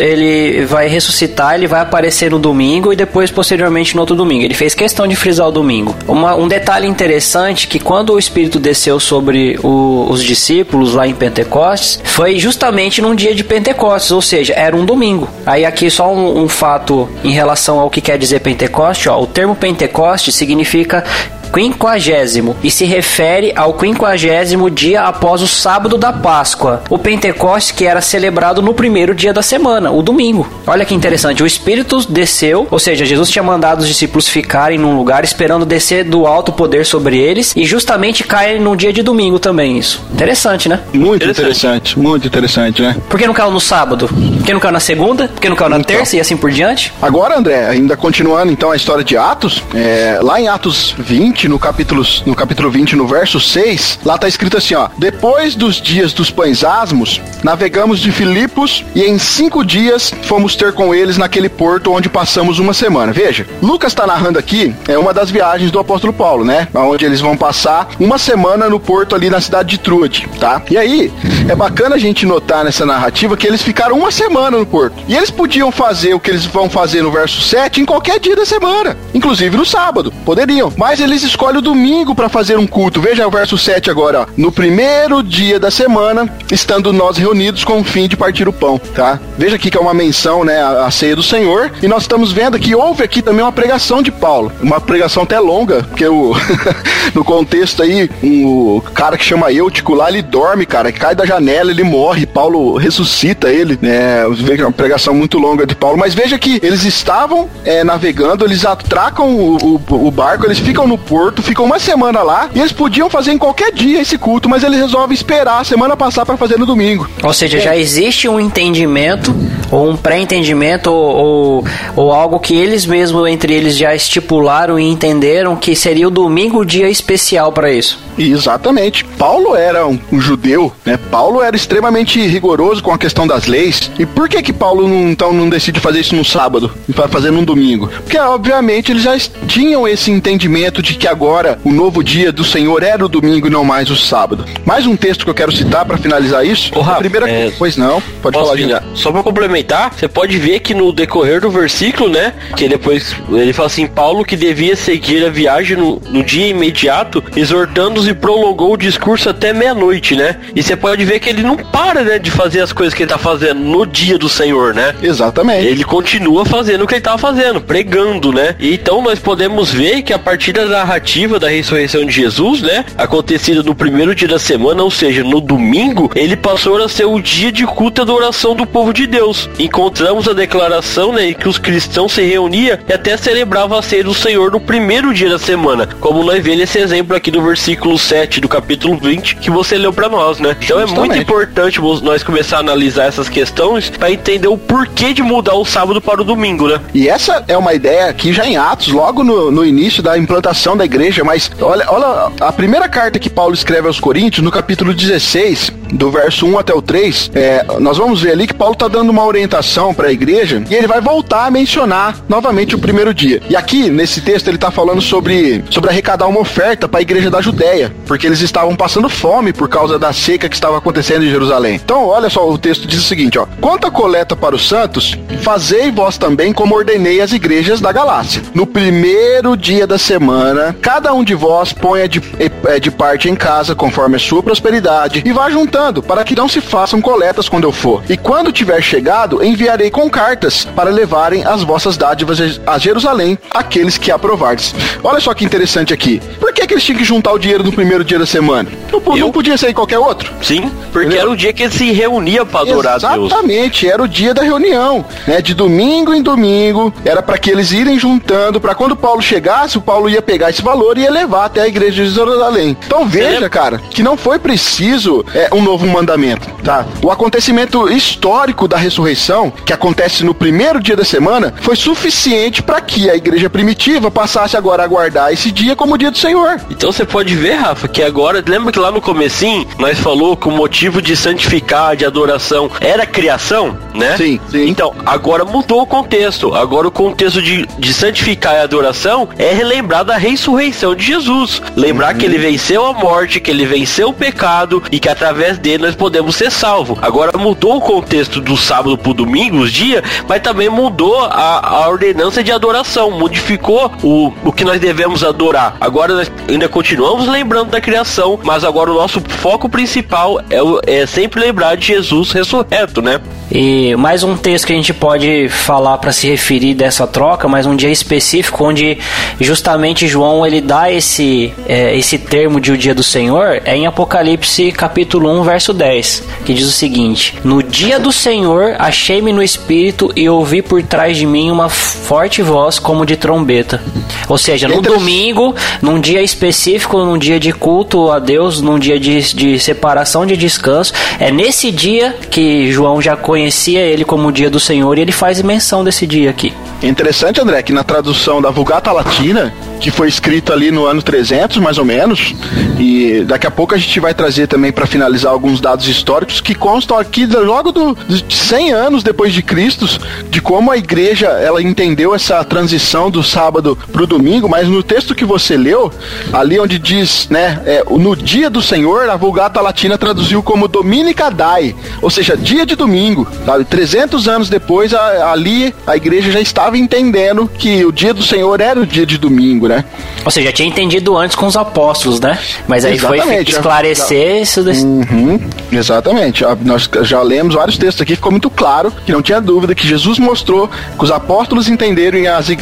ele vai ressuscitar, ele vai aparecer no domingo e depois posteriormente no outro domingo. Ele fez questão de frisar o domingo. Uma- um detalhe interessante que quando o Espírito desceu sobre o- os discípulos lá em Pentecostes, foi justamente num dia de Pentecostes, ou seja, era um domingo. Aí aqui só um, um fato em relação ao que quer dizer Pentecoste, ó, o termo Pentecoste significa quinquagésimo e se refere ao quinquagésimo dia após o sábado da Páscoa, o Pentecostes que era celebrado no primeiro dia da semana, o domingo. Olha que interessante, o Espírito desceu, ou seja, Jesus tinha mandado os discípulos ficarem num lugar esperando descer do alto poder sobre eles e justamente cai no dia de domingo também isso. Interessante, né? Muito Interessante. interessante, muito interessante, né? Por que não caiu no sábado? Por que não caiu na segunda? Por que não caiu na Então. terça e assim por diante? Agora, André, ainda continuando então a história de Atos, é, lá em Atos 20, no capítulo, no capítulo 20, no verso 6, lá tá escrito assim, ó: Depois dos dias dos pães asmos, navegamos de Filipos e em cinco dias fomos ter com eles naquele porto onde passamos uma semana. Veja, Lucas tá narrando aqui, é uma das viagens do apóstolo Paulo, né? Onde eles vão passar uma semana no porto ali na cidade de Truade, tá? E aí, é bacana a gente notar nessa narrativa que eles ficaram uma semana no porto. E eles podiam fazer o que eles vão fazer no verso 7 em qualquer dia da semana, inclusive no sábado. Poderiam. Mas eles escolhem o domingo para fazer um culto. Veja o verso 7 agora, ó. No primeiro dia da semana, estando nós reunidos com o fim de partir o pão, tá? Veja aqui que é uma menção, né, à ceia do Senhor. E nós estamos vendo que houve aqui também uma pregação de Paulo. Uma pregação até longa, porque o no contexto aí, um, cara que chama Eutico lá, ele dorme, cara, cai da janela, ele morre, Paulo ressuscita ele, né? Veja é uma pregação muito longa de Paulo, mas veja que eles estavam é, navegando, eles atracam o, o- o barco, eles ficam no porto, ficam uma semana lá, e eles podiam fazer em qualquer dia esse culto, mas eles resolvem esperar a semana passar para fazer no domingo. Ou seja, já existe um entendimento, ou um pré-entendimento, ou, ou, ou algo que eles mesmos, entre eles, já estipularam e entenderam que seria o domingo o dia especial para isso. Exatamente. Paulo era um, um judeu, né? Paulo era extremamente rigoroso com a questão das leis. E por que que Paulo não, então não decide fazer isso no sábado e vai fazer num domingo? Porque obviamente eles já tinham esse entendimento de que agora o novo dia do Senhor era o domingo e não mais o sábado. Mais um texto que eu quero citar para finalizar isso. Ô, A Rafa, primeira é, Pois não, pode Posso falar? Gina. Só pra complementar, você pode ver que no decorrer do versículo, né? Que depois ele fala assim: Paulo que devia seguir a viagem no, no dia imediato, exortando-os e prolongou o discurso até meia-noite, né? E você pode ver que ele não para, né, de fazer as coisas que ele tá fazendo no dia do Senhor, né? Exatamente. Ele continua fazendo o que ele estava fazendo, pregando, né? E então nós podemos ver que a partir da narrativa da ressurreição de Jesus, né, acontecida no primeiro dia da semana, ou seja, no domingo, ele passou a ser o dia de culto e adoração do povo de Deus. Encontramos a declaração, né, em que os cristãos se reuniam e até celebravam a ceia do Senhor no primeiro dia da semana, como nós vemos esse exemplo aqui do versículo 7 do capítulo 20 que você leu para nós, né? Então Justamente. é muito importante nós começar a analisar essas questões para entender o porquê de mudar o sábado para o domingo, né? E essa é uma ideia aqui já em Atos, logo no, no início da implantação da igreja, mas olha, olha a primeira carta que Paulo escreve aos Coríntios, no capítulo 16, do verso 1 até o 3, é, nós vamos ver ali que Paulo está dando uma orientação para a igreja e ele vai voltar a mencionar novamente o primeiro dia. E aqui, nesse texto, ele está falando sobre, sobre arrecadar uma oferta para a igreja da Judéia, porque eles estavam passando fome por causa da seca que estava acontecendo em Jerusalém. Então, olha só, o texto diz o seguinte, ó: Quanto à coleta para os santos, fazei vós também como ordenei as igrejas da Galácia. No primeiro dia da semana, cada um de vós ponha de, é, de parte em casa, conforme a sua prosperidade, e vá juntando, para que não se façam coletas quando eu for. E quando tiver chegado, enviarei com cartas para levarem as vossas dádivas a Jerusalém, aqueles que aprovardes. Olha só que interessante aqui. Por que, que eles tinham que juntar o dinheiro no primeiro dia da semana? Não, não podia ser em qualquer outro? Sim, porque Entendeu? era o dia que eles se reuniam para adorar Exatamente, Deus. Exatamente, era o dia da reunião, né? De domingo em domingo, era para que eles irem juntando, para quando Paulo chegasse, o Paulo ia pegar esse valor e ia levar até a igreja de Jerusalém. Então veja, cara, que não foi preciso é, um novo mandamento, tá? O acontecimento histórico da ressurreição, que acontece no primeiro dia da semana, foi suficiente para que a igreja primitiva passasse agora a guardar esse dia como o dia do Senhor. Então você pode ver, Rafa, que agora, lembra que lá no comecinho nós falou que o motivo de santificar, de adoração, era criação, né? Sim, sim. Então, agora mudou o contexto. Agora o contexto de, de santificar e adoração é relembrar da ressurreição de Jesus. Lembrar uhum. que ele venceu a morte, que ele venceu o pecado e que através dele nós podemos ser salvos. Agora mudou o contexto do sábado pro domingo, os dias, mas também mudou a, a ordenança de adoração, modificou o, o que nós devemos adorar. Agora nós ainda continuamos lembrando da criação, mas agora o nosso foco principal é, é sempre lembrar de Jesus ressurreto, né? E mais um texto que a gente pode falar para se referir dessa troca, mas um dia específico onde justamente João ele dá esse é, esse termo de o dia do Senhor é em Apocalipse capítulo 1, verso 10, que diz o seguinte: No dia do Senhor achei-me no espírito e ouvi por trás de mim uma forte voz como de trombeta. Ou seja, no domingo, num dia específico, num dia de culto a Deus, num dia de, de separação de descanso, é nesse dia que João já conhece conhecia ele como o dia do Senhor e ele faz menção desse dia aqui. Interessante, André, que na tradução da Vulgata Latina, que foi escrito ali no ano 300, mais ou menos, e daqui a pouco a gente vai trazer também para finalizar alguns dados históricos que constam aqui logo do, de 100 anos depois de Cristo, de como a igreja ela entendeu essa transição do sábado para o domingo, mas no texto que você leu, ali onde diz, né, é, no dia do Senhor, a Vulgata Latina traduziu como Dominica Dai, ou seja, dia de domingo. Sabe? 300 anos depois, a, ali a igreja já estava entendendo que o dia do Senhor era o dia de domingo, né? Ou seja, já tinha entendido antes com os apóstolos, né? Mas aí Exatamente, foi esclarecer já, isso. Desse... Uhum, exatamente. Nós já lemos vários textos aqui, ficou muito claro que não tinha dúvida que Jesus mostrou que os apóstolos entenderam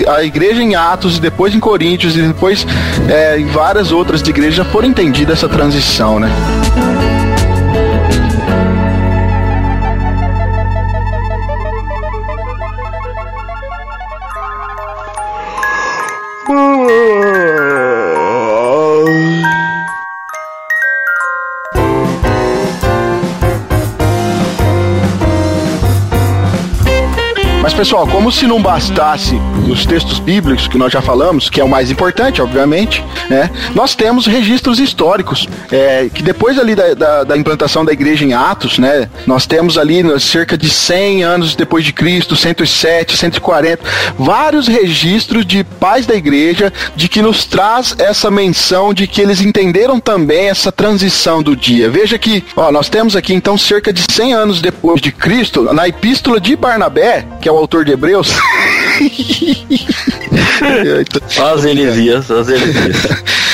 a igreja em Atos e depois em Coríntios e depois é, em várias outras igrejas já foram entendida essa transição, né? Pessoal, como se não bastasse os textos bíblicos que nós já falamos, que é o mais importante, obviamente, né? Nós temos registros históricos é, que depois ali da, da, da, implantação da igreja em Atos, né? Nós temos ali cerca de 100 anos depois de Cristo, 107, 140, vários registros de pais da igreja de que nos traz essa menção de que eles entenderam também essa transição do dia. Veja que, ó, nós temos aqui então cerca de 100 anos depois de Cristo, na epístola de Barnabé, que é o autor de Hebreus. as heresias, as heresias.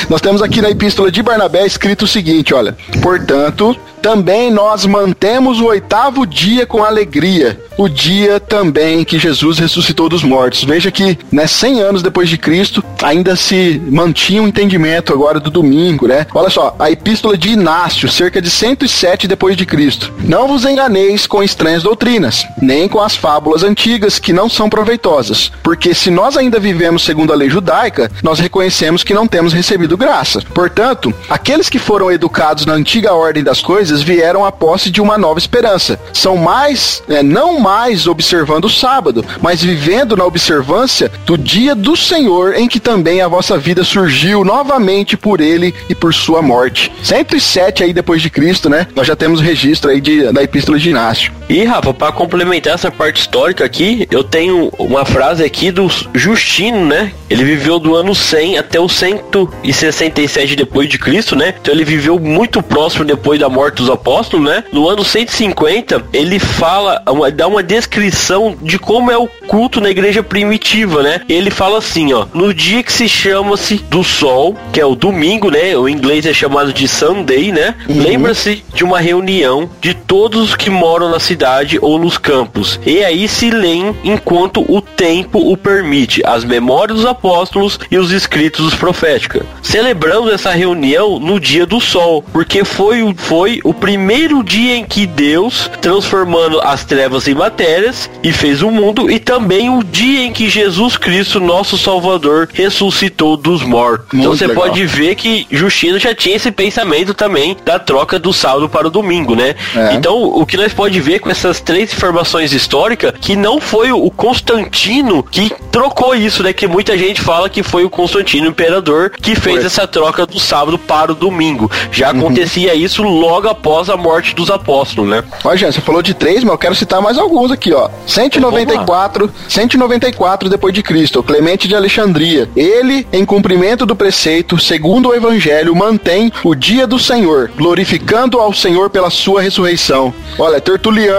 Nós temos aqui na epístola de Barnabé escrito o seguinte, olha: "Portanto, também nós mantemos o oitavo dia com alegria, o dia também que Jesus ressuscitou dos mortos. Veja que, né, 100 anos depois de Cristo, ainda se mantinha o um entendimento agora do domingo, né? Olha só, a epístola de Inácio, cerca de 107 depois de Cristo. Não vos enganeis com estranhas doutrinas, nem com as fábulas antigas que não são proveitosas, porque se nós ainda vivemos segundo a lei judaica, nós reconhecemos que não temos recebido graça. Portanto, aqueles que foram educados na antiga ordem das coisas vieram à posse de uma nova esperança. São mais, é, não mais observando o sábado, mas vivendo na observância do dia do Senhor, em que também a vossa vida surgiu novamente por ele e por sua morte. 107 aí depois de Cristo, né? Nós já temos registro aí de, da epístola de Inácio. E Rafa, para complementar essa parte histórica aqui, eu tenho uma frase aqui do Justino, né? Ele viveu do ano 100 até o 167 depois de Cristo, né? Então ele viveu muito próximo depois da morte dos apóstolos, né? No ano 150, ele fala, dá uma descrição de como é o culto na igreja primitiva, né? Ele fala assim, ó, no dia que se chama-se do sol, que é o domingo, né? O inglês é chamado de Sunday, né? Uhum. Lembra-se de uma reunião de todos os que moram na cidade ou nos campos. E aí se leem enquanto o tempo o permite, as memórias dos apóstolos e os escritos dos proféticos. Celebramos essa reunião no dia do sol, porque foi, foi o primeiro dia em que Deus, transformando as trevas em matérias, e fez o mundo, e também o dia em que Jesus Cristo, nosso Salvador, ressuscitou dos mortos. Então Muito então você legal. pode ver que Justino já tinha esse pensamento também da troca do sábado para o domingo, né? É. Então o que nós pode ver com essas três informações históricas que não foi o Constantino que trocou isso, né? Que muita gente fala que foi o Constantino imperador que fez foi. essa troca do sábado para o domingo. Já uhum. acontecia isso logo após a morte dos apóstolos, né? Olha, você falou de três, mas eu quero citar mais alguns aqui, ó. 194, 194 depois de Cristo, o Clemente de Alexandria. Ele, em cumprimento do preceito, segundo o evangelho, mantém o dia do Senhor, glorificando ao Senhor pela sua ressurreição. Olha, Tertuliano,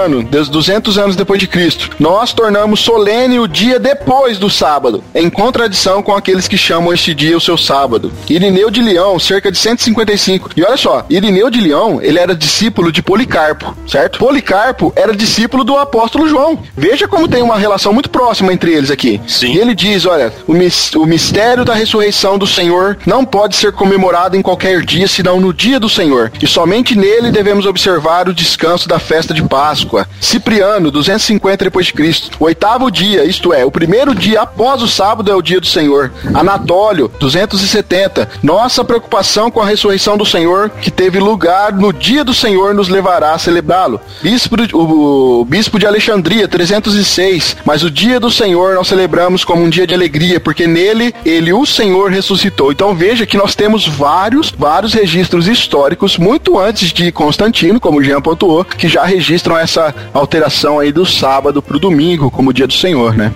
200 anos depois de Cristo. Nós tornamos solene o dia depois do sábado, em contradição com aqueles que chamam este dia o seu sábado. Irineu de Leão, cerca de 155. E olha só, Irineu de Leão, ele era discípulo de Policarpo, certo? Policarpo era discípulo do apóstolo João. Veja como tem uma relação muito próxima entre eles aqui. Sim. E ele diz, olha, o, mis o mistério da ressurreição do Senhor não pode ser comemorado em qualquer dia, senão no dia do Senhor. E somente nele devemos observar o descanso da festa de Páscoa. Cipriano, 250 depois de Cristo. Oitavo dia, isto é, o primeiro dia após o sábado é o dia do Senhor. Anatólio, 270. Nossa preocupação com a ressurreição do Senhor, que teve lugar no dia do Senhor, nos levará a celebrá-lo. Bispo, o, o bispo de Alexandria, 306. Mas o dia do Senhor nós celebramos como um dia de alegria, porque nele ele, o Senhor, ressuscitou. Então veja que nós temos vários, vários registros históricos muito antes de Constantino, como Jean pontuou, que já registram essa alteração aí do sábado para o domingo como dia do Senhor, né?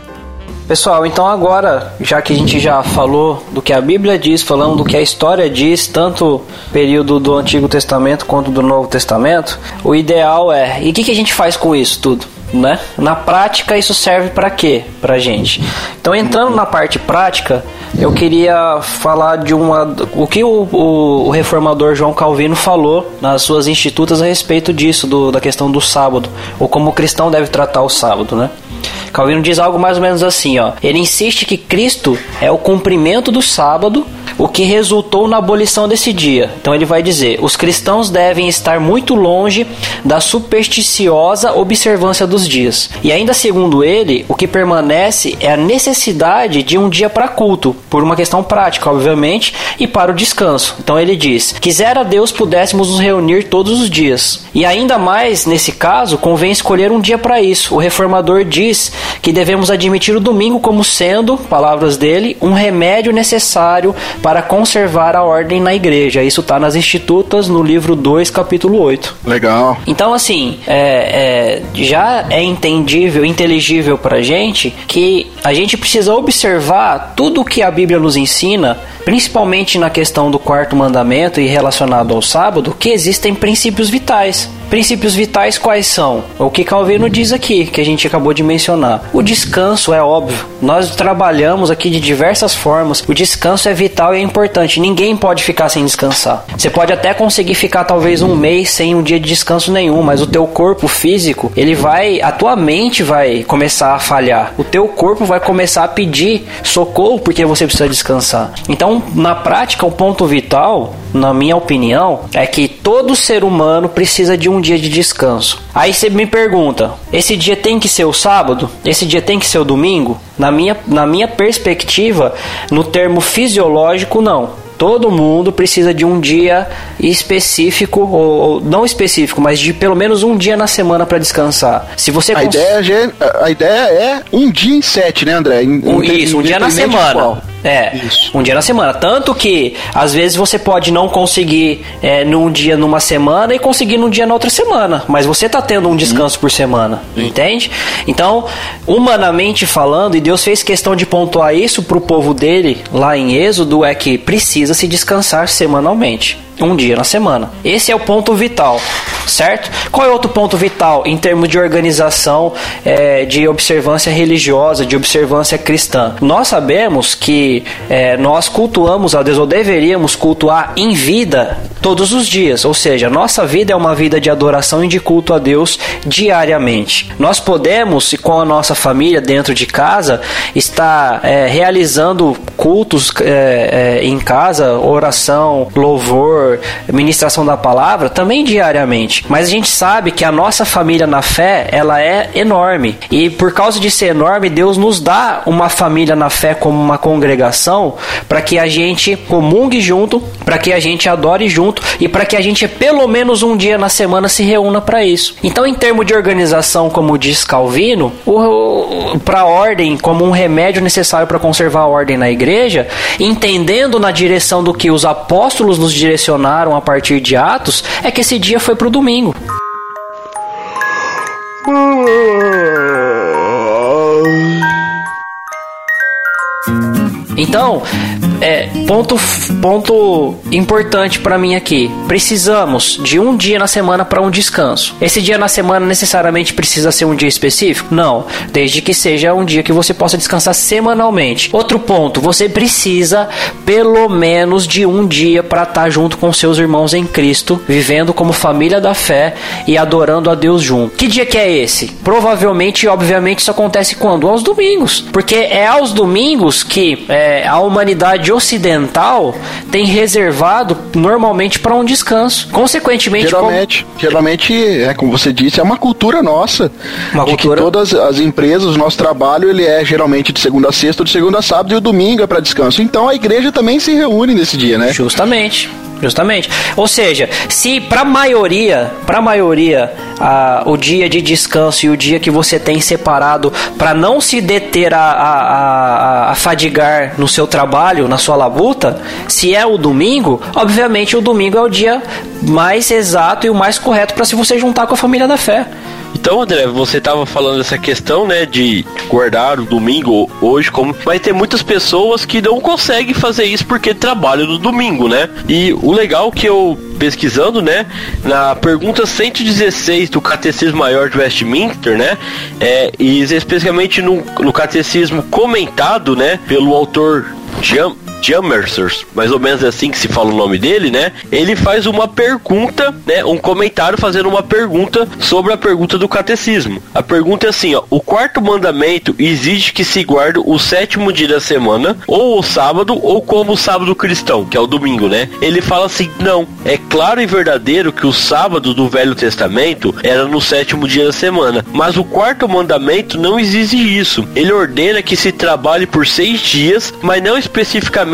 Pessoal, então agora, já que a gente já falou do que a Bíblia diz, falando do que a história diz, tanto período do Antigo Testamento quanto do Novo Testamento, o ideal é, e o que, que a gente faz com isso tudo? Né? Na prática, isso serve para quê? Pra gente. Então, entrando na parte prática, eu queria falar de uma. O que o, o, o, reformador João Calvino falou nas suas institutas a respeito disso, do, da questão do sábado, ou como o cristão deve tratar o sábado, né? Calvino diz algo mais ou menos assim, ó. Ele insiste que Cristo é o cumprimento do sábado, o que resultou na abolição desse dia. Então ele vai dizer: os cristãos devem estar muito longe da supersticiosa observância dos dias. E ainda segundo ele, o que permanece é a necessidade de um dia para culto, por uma questão prática, obviamente, e para o descanso. Então ele diz: quisera Deus pudéssemos nos reunir todos os dias. E ainda mais nesse caso, convém escolher um dia para isso. O reformador diz que devemos admitir o domingo como sendo, palavras dele, um remédio necessário para conservar a ordem na igreja. Isso está nas Institutas, no livro 2, capítulo 8. Legal. Então, assim, é, é, já é entendível, inteligível para a gente que a gente precisa observar tudo o que a Bíblia nos ensina principalmente na questão do quarto mandamento e relacionado ao sábado, que existem princípios vitais. Princípios vitais quais são? O que Calvino diz aqui, que a gente acabou de mencionar. O descanso é óbvio. Nós trabalhamos aqui de diversas formas. O descanso é vital e é importante. Ninguém pode ficar sem descansar. Você pode até conseguir ficar talvez um mês sem um dia de descanso nenhum, mas o teu corpo físico, ele vai, a tua mente vai começar a falhar. O teu corpo vai começar a pedir socorro porque você precisa descansar. Então, na prática, o ponto vital, na minha opinião, é que todo ser humano precisa de um dia de descanso. Aí você me pergunta: esse dia tem que ser o sábado? Esse dia tem que ser o domingo? Na minha, na minha perspectiva, no termo fisiológico, não. Todo mundo precisa de um dia específico, ou, não específico, mas de pelo menos um dia na semana para descansar. Se você A cons- ideia, é- a ideia é um dia em sete, né, André? Um- isso, um dia na semana. É, Isso. um dia na semana. Tanto que, às vezes, você pode não conseguir é, num dia numa semana e conseguir num dia na outra semana. Mas você tá tendo um descanso por semana. Entende? Então, humanamente falando, e Deus fez questão de pontuar isso pro povo dele, lá em Êxodo, é que precisa se descansar semanalmente. Um dia na semana. Esse é o ponto vital, certo? Qual é outro ponto vital em termos de organização é, de observância religiosa, de observância cristã? Nós sabemos que é, nós cultuamos a Deus, ou deveríamos cultuar em vida todos os dias, ou seja, nossa vida é uma vida de adoração e de culto a Deus diariamente. Nós podemos, com a nossa família dentro de casa, estar é, realizando cultos é, é, em casa, oração, louvor, ministração da palavra, também diariamente. Mas a gente sabe que a nossa família na fé, ela é enorme. E por causa de ser enorme, Deus nos dá uma família na fé como uma congregação para que a gente comungue junto, para que a gente adore junto e para que a gente pelo menos um dia na semana se reúna para isso. Então, em termos de organização, como diz Calvino, para a ordem como um remédio necessário para conservar a ordem na igreja, entendendo na direção do que os apóstolos nos direcionaram a partir de Atos, é que esse dia foi pro domingo. Então, é, ponto, ponto importante para mim aqui. Precisamos de um dia na semana para um descanso. Esse dia na semana necessariamente precisa ser um dia específico? Não, desde que seja um dia que você possa descansar semanalmente. Outro ponto, você precisa pelo menos de um dia para estar junto com seus irmãos em Cristo, vivendo como família da fé e adorando a Deus junto. Que dia que é esse? Provavelmente e obviamente isso acontece quando? Aos domingos. Porque é aos domingos que é, a humanidade ocidental tem reservado normalmente para um descanso. Consequentemente, como- Geralmente, geralmente, é como você disse, é uma cultura nossa. Uma de cultura- que todas as empresas, o nosso trabalho, ele é geralmente de segunda a sexta, de segunda a sábado e o domingo é para descanso. Então a igreja também se reúne nesse dia, né? Justamente. Justamente. Ou seja, se para maioria, para maioria, a, o dia de descanso e o dia que você tem separado para não se deter a, a, a, a fadigar no seu trabalho, na sua labuta, se é o domingo, obviamente o domingo é o dia mais exato e o mais correto para se você juntar com a família da fé. Então, André, você tava falando dessa questão, né, de guardar o domingo hoje como vai ter muitas pessoas que não conseguem fazer isso porque trabalham no domingo, né? E o legal que eu pesquisando, né, na pergunta 116 do Catecismo Maior de Westminster, né, é, e especificamente no, no catecismo comentado, né, pelo autor Jam Jamersers, mais ou menos assim que se fala o nome dele, né? Ele faz uma pergunta, né? Um comentário fazendo uma pergunta sobre a pergunta do catecismo. A pergunta é assim, ó: o quarto mandamento exige que se guarde o sétimo dia da semana, ou o sábado, ou como o sábado cristão, que é o domingo, né? Ele fala assim: não, é claro e verdadeiro que o sábado do Velho Testamento era no sétimo dia da semana, mas o quarto mandamento não exige isso. Ele ordena que se trabalhe por seis dias, mas não especificamente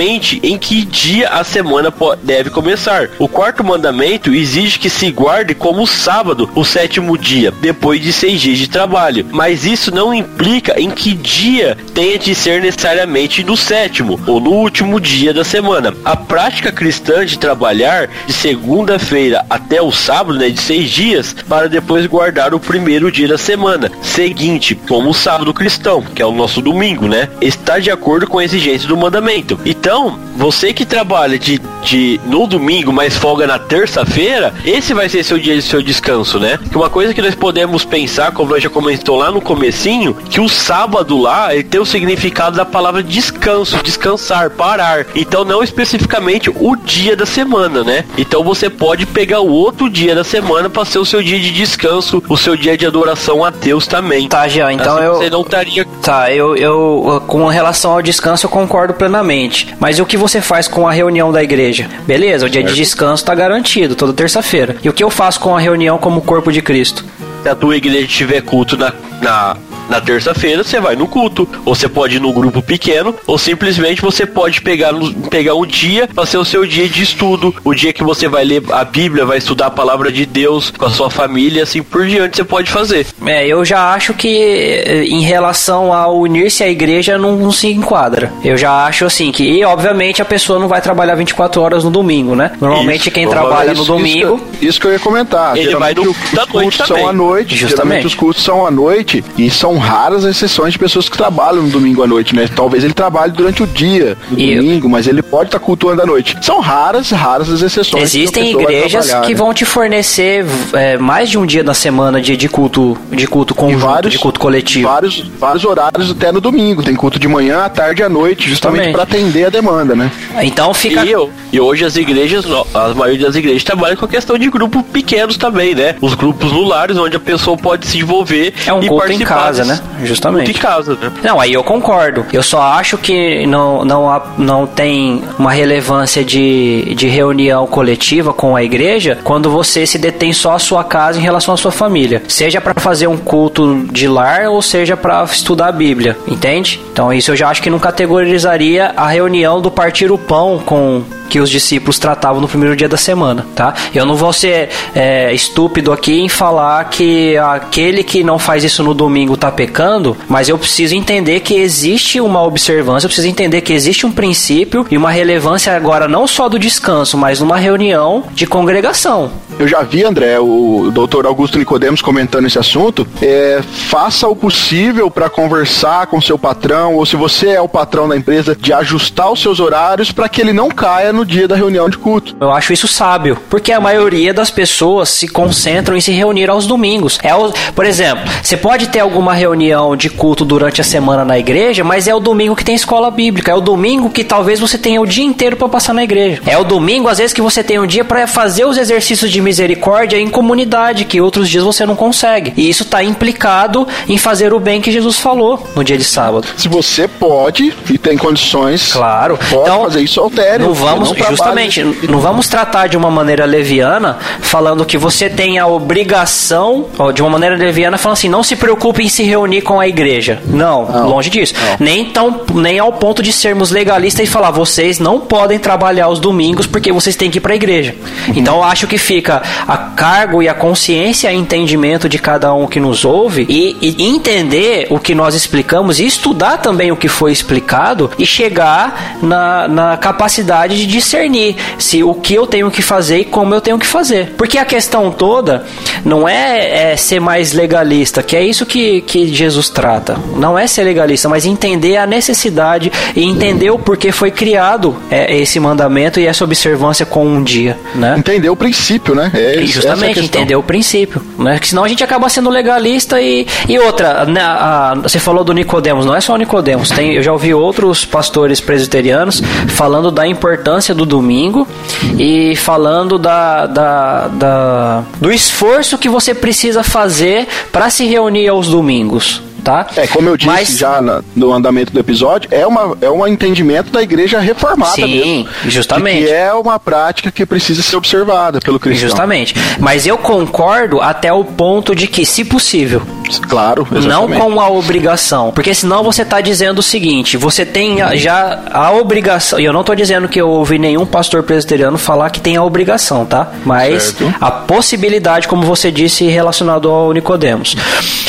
em que dia a semana deve começar. O quarto mandamento exige que se guarde como sábado, o sétimo dia, depois de seis dias de trabalho. Mas isso não implica em que dia tenha de ser necessariamente no sétimo ou no último dia da semana. A prática cristã de trabalhar de segunda-feira até o sábado, né, de seis dias, para depois guardar o primeiro dia da semana seguinte, como o sábado cristão, que é o nosso domingo, né, está de acordo com a exigência do mandamento. E Então, você que trabalha de, de no domingo, mas folga na terça-feira, esse vai ser seu dia de seu descanso, né? Que uma coisa que nós podemos pensar, como nós já comentou lá no comecinho, que o sábado lá ele tem o significado da palavra descanso, descansar, parar. Então não especificamente o dia da semana, né? Então você pode pegar o outro dia da semana para ser o seu dia de descanso, o seu dia de adoração a Deus também. Tá, Jean, então Assim eu. Você não estaria Tá, eu, eu, com relação ao descanso, eu concordo plenamente. Mas o que você faz com a reunião da igreja? Beleza, o dia de descanso tá garantido, toda terça-feira. E o que eu faço com a reunião como corpo de Cristo? se a tua igreja tiver culto na, na, na terça-feira, você vai no culto. Ou você pode ir no grupo pequeno, ou simplesmente você pode pegar, no- pegar um dia para ser o seu dia de estudo, o dia que você vai ler a Bíblia, vai estudar a palavra de Deus com a sua família, assim por diante você pode fazer. É, eu já acho que eh, em relação ao unir-se à igreja não, não se enquadra. Eu já acho assim que, e obviamente a pessoa não vai trabalhar 24 horas no domingo, né? Normalmente Isso, quem trabalha no Isso- domingo. Isso, que- isso que eu ia comentar. Ele Geralmente vai no- os noite cultos são também. à noite. Justamente. Geralmente os cultos são à noite e são raras as exceções de pessoas que trabalham no domingo à noite, né? Talvez ele trabalhe durante o dia E- domingo, mas ele pode estar cultuando à noite. São raras, raras as exceções. que Existem vai igrejas que né? vão te fornecer é, mais de um dia da semana de, de culto, de culto conjunto, vários, de culto coletivo. Vários, vários horários até no domingo. Tem culto de manhã, à tarde e à noite, justamente para atender a demanda, né? Então fica E, eu- e hoje as igrejas, a maioria das igrejas trabalham com a questão de grupos pequenos também, né? Os grupos no lares, onde a pessoa pode se envolver É um e culto em participar casa, né? Justamente. Em casa, né? Não, aí eu concordo. Eu só acho que não, não, não tem uma relevância de, de reunião coletiva com a igreja quando você se detém só a sua casa em relação à sua família. Seja para fazer um culto de lar ou seja para estudar a Bíblia, entende? Então isso eu já acho que não categorizaria a reunião do partir o pão com que os discípulos tratavam no primeiro dia da semana, tá? Eu não vou ser é, estúpido aqui em falar que aquele que não faz isso no domingo tá pecando, mas eu preciso entender que existe uma observância, eu preciso entender que existe um princípio e uma relevância agora não só do descanso, mas numa reunião de congregação. Eu já vi, André, o doutor Augusto Nicodemos comentando esse assunto. É, faça o possível para conversar com seu patrão, ou se você é o patrão da empresa, de ajustar os seus horários para que ele não caia no dia da reunião de culto. Eu acho isso sábio, porque a maioria das pessoas se concentram em se reunir aos domingos. É o, por exemplo, você pode ter alguma reunião de culto durante a semana na igreja, mas é o domingo que tem escola bíblica, é o domingo que talvez você tenha o dia inteiro para passar na igreja. É o domingo às vezes que você tem um dia para fazer os exercícios de misericórdia em comunidade, que outros dias você não consegue. E isso está implicado em fazer o bem que Jesus falou no dia de sábado. Se você pode e tem condições, Claro. pode Então, fazer isso altere. Não vamos, não justamente, não vamos tratar de uma maneira leviana, falando que você tem a obrigação, ó, de uma maneira leviana, falando assim, não se preocupe em se reunir com a igreja. Não, Não. longe disso. Nem, tão, nem ao ponto de sermos legalistas e falar, vocês não podem trabalhar os domingos porque vocês têm que ir para a igreja. Uhum. Então eu acho que fica a cargo e a consciência e entendimento de cada um que nos ouve e, e entender o que nós explicamos e estudar também o que foi explicado e chegar na, na capacidade de discernir se o que eu tenho que fazer e como eu tenho que fazer. Porque a questão toda não é, é ser mais legalista, que é isso que, que Jesus trata. Não é ser legalista, mas entender a necessidade e entender o porquê foi criado é, esse mandamento e essa observância com um dia, né? Entender o princípio, né? É, a justamente, entender o princípio, né? Que senão a gente acaba sendo legalista e, e outra, né, a- você falou do Nicodemos, não é só o Nicodemos, tem, eu já ouvi outros pastores presbiterianos falando da importância do domingo e falando da, da, da- do esforço que você precisa fazer para se reunir aos domingos domingos Tá? É, como eu disse Mas- já na- no andamento do episódio, é, uma, é um entendimento da igreja reformada Sim, mesmo. justamente. Que é uma prática que precisa ser observada pelo cristão. Justamente. Mas eu concordo até o ponto de que, se possível, Claro, Não exatamente. com a obrigação. Porque senão você está dizendo o seguinte: você tem a- já a obrigação. E eu não estou dizendo que eu ouvi nenhum pastor presbiteriano falar que tem a obrigação, tá? Mas Certo. a possibilidade, como você disse, relacionado ao Nicodemos.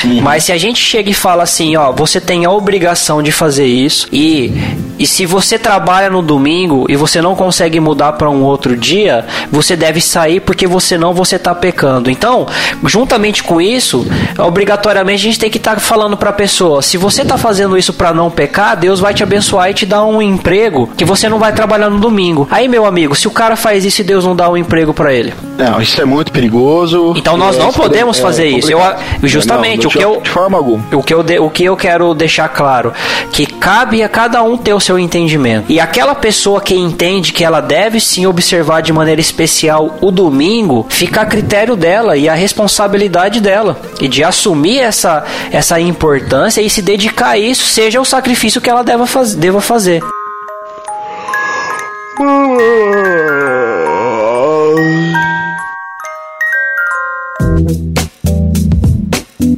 Uhum. Mas se a gente chega e fala assim, ó, você tem a obrigação de fazer isso e e se você trabalha no domingo e você não consegue mudar para um outro dia, você deve sair porque você não você tá pecando. Então, juntamente com isso, obrigatoriamente a gente tem que estar tá falando para a pessoa, se você tá fazendo isso para não pecar, Deus vai te abençoar e te dar um emprego que você não vai trabalhar no domingo. Aí, meu amigo, se o cara faz isso e Deus não dá um emprego para ele. Não, isso é muito perigoso. Então nós é, não podemos é, fazer é isso. Eu, justamente não, não, o que eu de forma alguma. O que eu o que eu quero deixar claro que cabe a cada um ter o seu entendimento. E aquela pessoa que entende que ela deve sim observar de maneira especial o domingo, fica a critério dela e a responsabilidade dela. E de assumir essa, essa importância e se dedicar a isso, seja o sacrifício que ela deva, faz, deva fazer.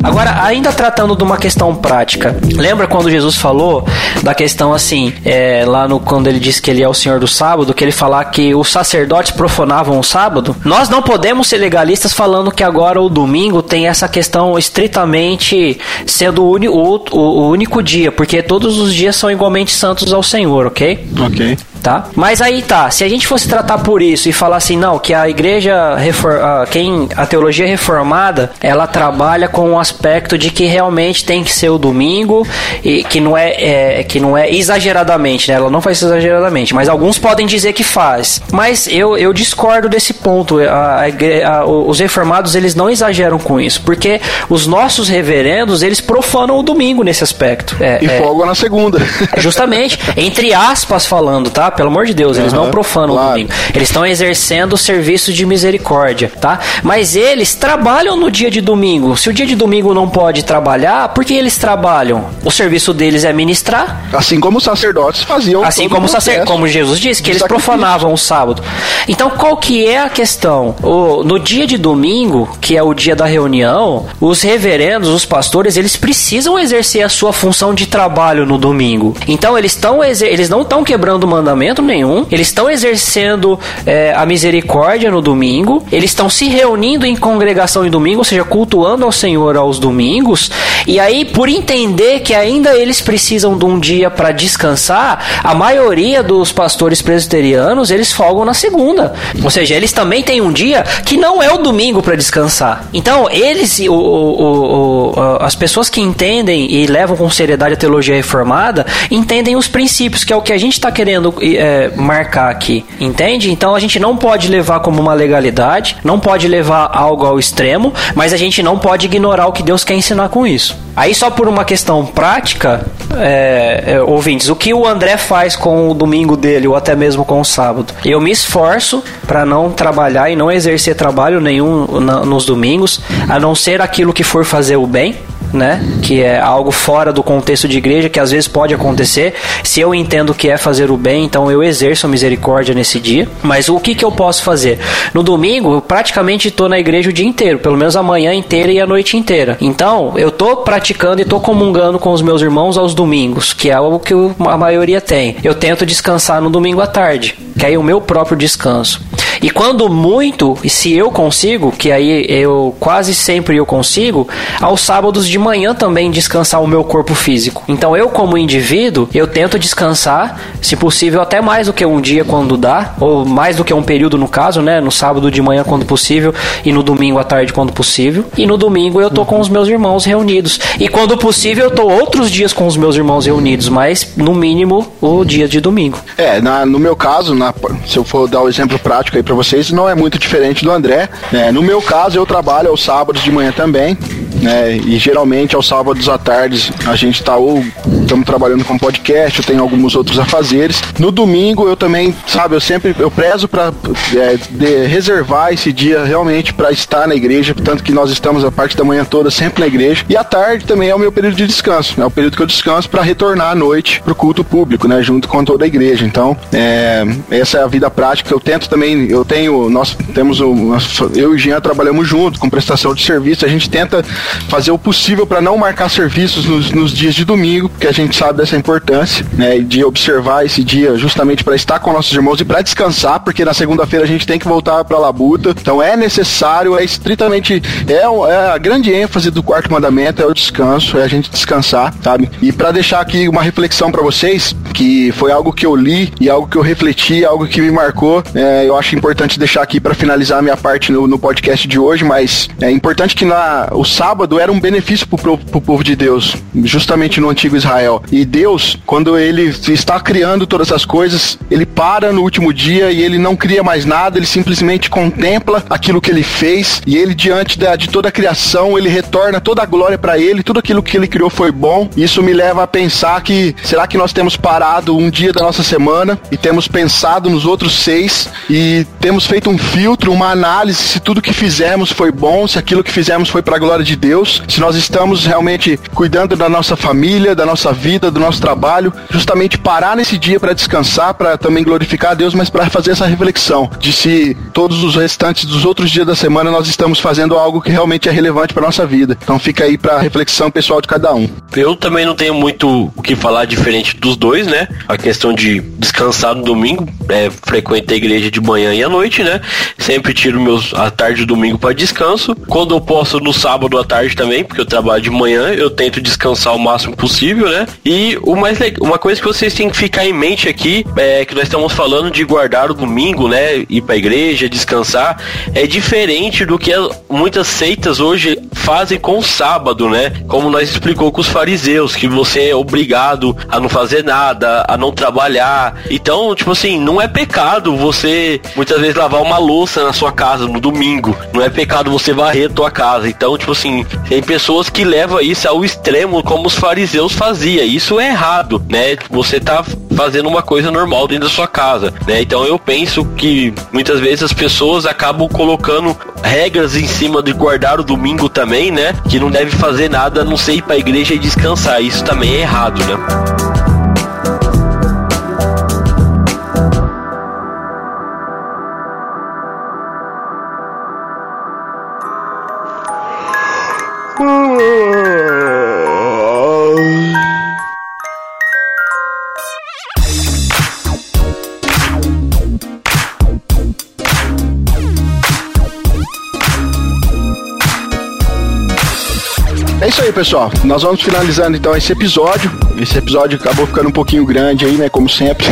Agora, ainda tratando de uma questão prática, lembra quando Jesus falou da questão assim, é, lá no quando ele disse que ele é o Senhor do sábado, que ele falar que os sacerdotes profanavam o sábado? Nós não podemos ser legalistas falando que agora o domingo tem essa questão estritamente sendo o, o, o único dia, porque todos os dias são igualmente santos ao Senhor, ok? Ok tá? Mas aí tá, se a gente fosse tratar por isso e falar assim, não, que a igreja, quem a teologia reformada, ela trabalha com o aspecto de que realmente tem que ser o domingo e que não é, é que não é exageradamente, né? Ela não faz exageradamente, mas alguns podem dizer que faz. Mas eu, eu discordo desse ponto. A, a, a, os reformados eles não exageram com isso, porque os nossos reverendos eles profanam o domingo nesse aspecto. É, e é, na segunda. Justamente, entre aspas falando, tá? Pelo amor de Deus, eles uhum, não profanam claro. o domingo. Eles estão exercendo o serviço de misericórdia, tá? Mas eles trabalham no dia de domingo. Se o dia de domingo não pode trabalhar, por que eles trabalham? O serviço deles é ministrar. Assim como os sacerdotes faziam. Assim como, sacer... como Jesus disse, que eles profanavam o sábado. Então, qual que é a questão? O, no dia de domingo, que é o dia da reunião, os reverendos, os pastores, eles precisam exercer a sua função de trabalho no domingo. Então, eles, estão eles não estão quebrando o mandamento mandamento nenhum, eles estão exercendo é, a misericórdia no domingo, eles estão se reunindo em congregação em domingo, ou seja, cultuando ao Senhor aos domingos, e aí, por entender que ainda eles precisam de um dia para descansar, a maioria dos pastores presbiterianos eles folgam na segunda, ou seja, eles também têm um dia que não é o domingo para descansar. Então, eles, o, o, o, as pessoas que entendem e levam com seriedade a teologia reformada, entendem os princípios, que é o que a gente está querendo é, marcar aqui, entende? Então a gente não pode levar como uma legalidade, não pode levar algo ao extremo, mas a gente não pode ignorar o que Deus quer ensinar com isso. Aí só por uma questão prática, é, é, ouvintes, o que o André faz com o domingo dele ou até mesmo com o sábado? Eu me esforço para não trabalhar e não exercer trabalho nenhum na, nos domingos, a não ser aquilo que for fazer o bem né? Que é algo fora do contexto de igreja, que às vezes pode acontecer. Se eu entendo que é fazer o bem, então eu exerço a misericórdia nesse dia. Mas o que, que eu posso fazer? No domingo, eu praticamente estou na igreja o dia inteiro, pelo menos a manhã inteira e a noite inteira. Então, eu estou praticando e estou comungando com os meus irmãos aos domingos, que é algo que a maioria tem. Eu tento descansar no domingo à tarde, que é o meu próprio descanso. E quando muito, e se eu consigo, que aí eu quase sempre eu consigo, aos sábados de manhã também descansar o meu corpo físico. Então eu como indivíduo, eu tento descansar, se possível até mais do que um dia quando dá, ou mais do que um período no caso, né, no sábado de manhã quando possível e no domingo à tarde quando possível. E no domingo eu tô com os meus irmãos reunidos. E quando possível eu tô outros dias com os meus irmãos reunidos, mas no mínimo o dia de domingo. É, na, no meu caso, na, se eu for dar o um exemplo prático aí para vocês, não é muito diferente do André. É, no meu caso, eu trabalho aos sábados de manhã também né? E geralmente aos sábados à tarde a gente tá ou estamos trabalhando com podcast, eu tenho alguns outros afazeres. No domingo eu também, sabe, eu sempre eu prezo para é, reservar esse dia realmente para estar na igreja, tanto que nós estamos a parte da manhã toda sempre na igreja. E à tarde também é o meu período de descanso, é o período que eu descanso para retornar à noite pro culto público, né, junto com toda a igreja. Então, é, essa é a vida prática. Eu tento também, eu tenho, nós temos o, eu e o Jean trabalhamos junto com prestação de serviço, a gente tenta fazer o possível para não marcar serviços nos, nos, dias de domingo, porque gente sabe dessa importância, né, de observar esse dia justamente para estar com nossos irmãos e para descansar, porque na segunda-feira a gente tem que voltar para a labuta. Então é necessário, é estritamente é, é, a grande ênfase do quarto mandamento é o descanso, é a gente descansar, sabe? E para deixar aqui uma reflexão para vocês, que foi algo que eu li e algo que eu refleti, algo que me marcou, é, eu acho importante deixar aqui para finalizar a minha parte no, no, podcast de hoje, mas é importante que na, o sábado era um benefício para o povo de Deus, justamente no antigo Israel. E Deus, quando ele está criando todas as coisas, ele para no último dia e ele não cria mais nada, ele simplesmente contempla aquilo que ele fez e ele diante da, de toda a criação, ele retorna toda a glória para ele, tudo aquilo que ele criou foi bom. Isso me leva a pensar que será que nós temos parado um dia da nossa semana e temos pensado nos outros seis e temos feito um filtro, uma análise se tudo que fizemos foi bom, se aquilo que fizemos foi para a glória de Deus, se nós estamos realmente cuidando da nossa família, da nossa vida, do nosso trabalho, justamente parar nesse dia para descansar, para também glorificar a Deus, mas para fazer essa reflexão de se todos os restantes dos outros dias da semana nós estamos fazendo algo que realmente é relevante para nossa vida. Então fica aí para reflexão pessoal de cada um. Eu também não tenho muito o que falar diferente dos dois, né? A questão de descansar no domingo, é, frequenta a igreja de manhã e à noite, né? Sempre tiro meus a tarde do domingo para descanso. Quando eu posso no sábado à tarde também, porque eu trabalho de manhã, eu tento descansar o máximo possível, né? E o mais uma coisa que vocês têm que ficar em mente aqui é que nós estamos falando de guardar o domingo, né? Ir para a igreja, descansar, é diferente do que muitas seitas hoje fazem com o sábado, né? Como nós explicou com os fariseus, que você é obrigado a não fazer nada, a não trabalhar. Então, tipo assim, não é pecado você muitas vezes lavar uma louça na sua casa no domingo. Não é pecado você varrer a tua casa. Então, tipo assim, tem pessoas que levam isso ao extremo como os fariseus faziam. Isso é errado, né? Você tá fazendo uma coisa normal dentro da sua casa, né? Então eu penso que muitas vezes as pessoas acabam colocando regras em cima de guardar o domingo também, né? Que não deve fazer nada a não ser ir pra igreja e descansar. Isso também é errado, né? Aí, pessoal. Nós vamos finalizando então esse episódio. Esse episódio acabou ficando um pouquinho grande aí, né? Como sempre.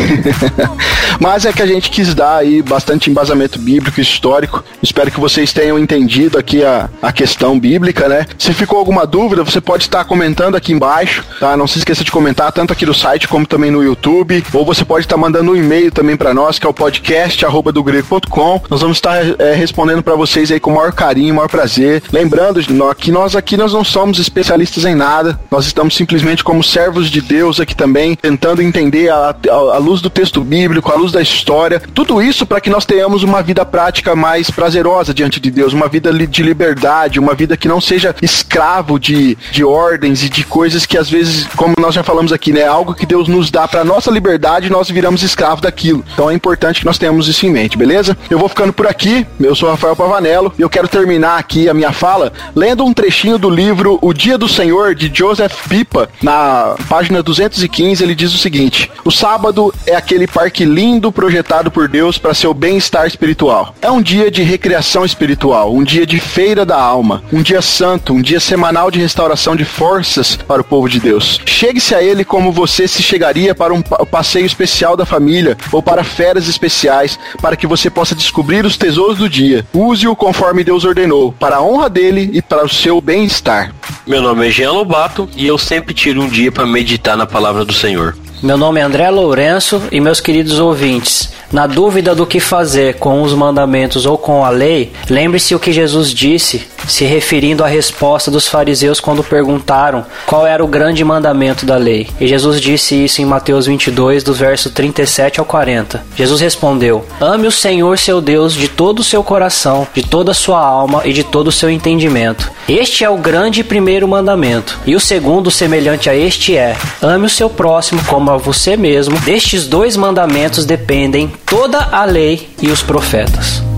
Mas é que a gente quis dar aí bastante embasamento bíblico e histórico. Espero que vocês tenham entendido aqui a, a questão bíblica, né? Se ficou alguma dúvida, você pode estar comentando aqui embaixo, tá? Não se esqueça de comentar tanto aqui no site como também no YouTube. Ou você pode estar mandando um e-mail também para nós, que é o podcast arroba do grego.com. Nós vamos estar é, respondendo para vocês aí com o maior carinho, maior prazer. Lembrando que nós aqui nós não somos especialistas especialistas em nada. Nós estamos simplesmente como servos de Deus aqui também, tentando entender a, a, a luz do texto bíblico, a luz da história. Tudo isso para que nós tenhamos uma vida prática mais prazerosa diante de Deus, uma vida de liberdade, uma vida que não seja escravo de, de ordens e de coisas que às vezes, como nós já falamos aqui, né, algo que Deus nos dá para nossa liberdade, nós viramos escravos daquilo. Então é importante que nós tenhamos isso em mente, beleza? Eu vou ficando por aqui. Eu sou Rafael Pavanello e eu quero terminar aqui a minha fala lendo um trechinho do livro O Dia do Senhor, de Joseph Pipa, na página 215, ele diz o seguinte: O sábado é aquele parque lindo projetado por Deus para seu bem-estar espiritual. É um dia de recreação espiritual, um dia de feira da alma, um dia santo, um dia semanal de restauração de forças para o povo de Deus. Chegue-se a ele como você se chegaria para um passeio especial da família ou para férias especiais, para que você possa descobrir os tesouros do dia. Use-o conforme Deus ordenou, para a honra dele e para o seu bem-estar. Meu nome é Jean Lobato e eu sempre tiro um dia para meditar na palavra do Senhor. Meu nome é André Lourenço e meus queridos ouvintes, na dúvida do que fazer com os mandamentos ou com a lei, lembre-se o que Jesus disse, se referindo à resposta dos fariseus quando perguntaram qual era o grande mandamento da lei. E Jesus disse isso em Mateus 22, do verso 37 ao 40. Jesus respondeu: Ame o Senhor seu Deus de todo o seu coração, de toda a sua alma e de todo o seu entendimento. Este é o grande primeiro mandamento. E o segundo, semelhante a este, é: ame o seu próximo como a você mesmo. Destes dois mandamentos dependem toda a lei e os profetas.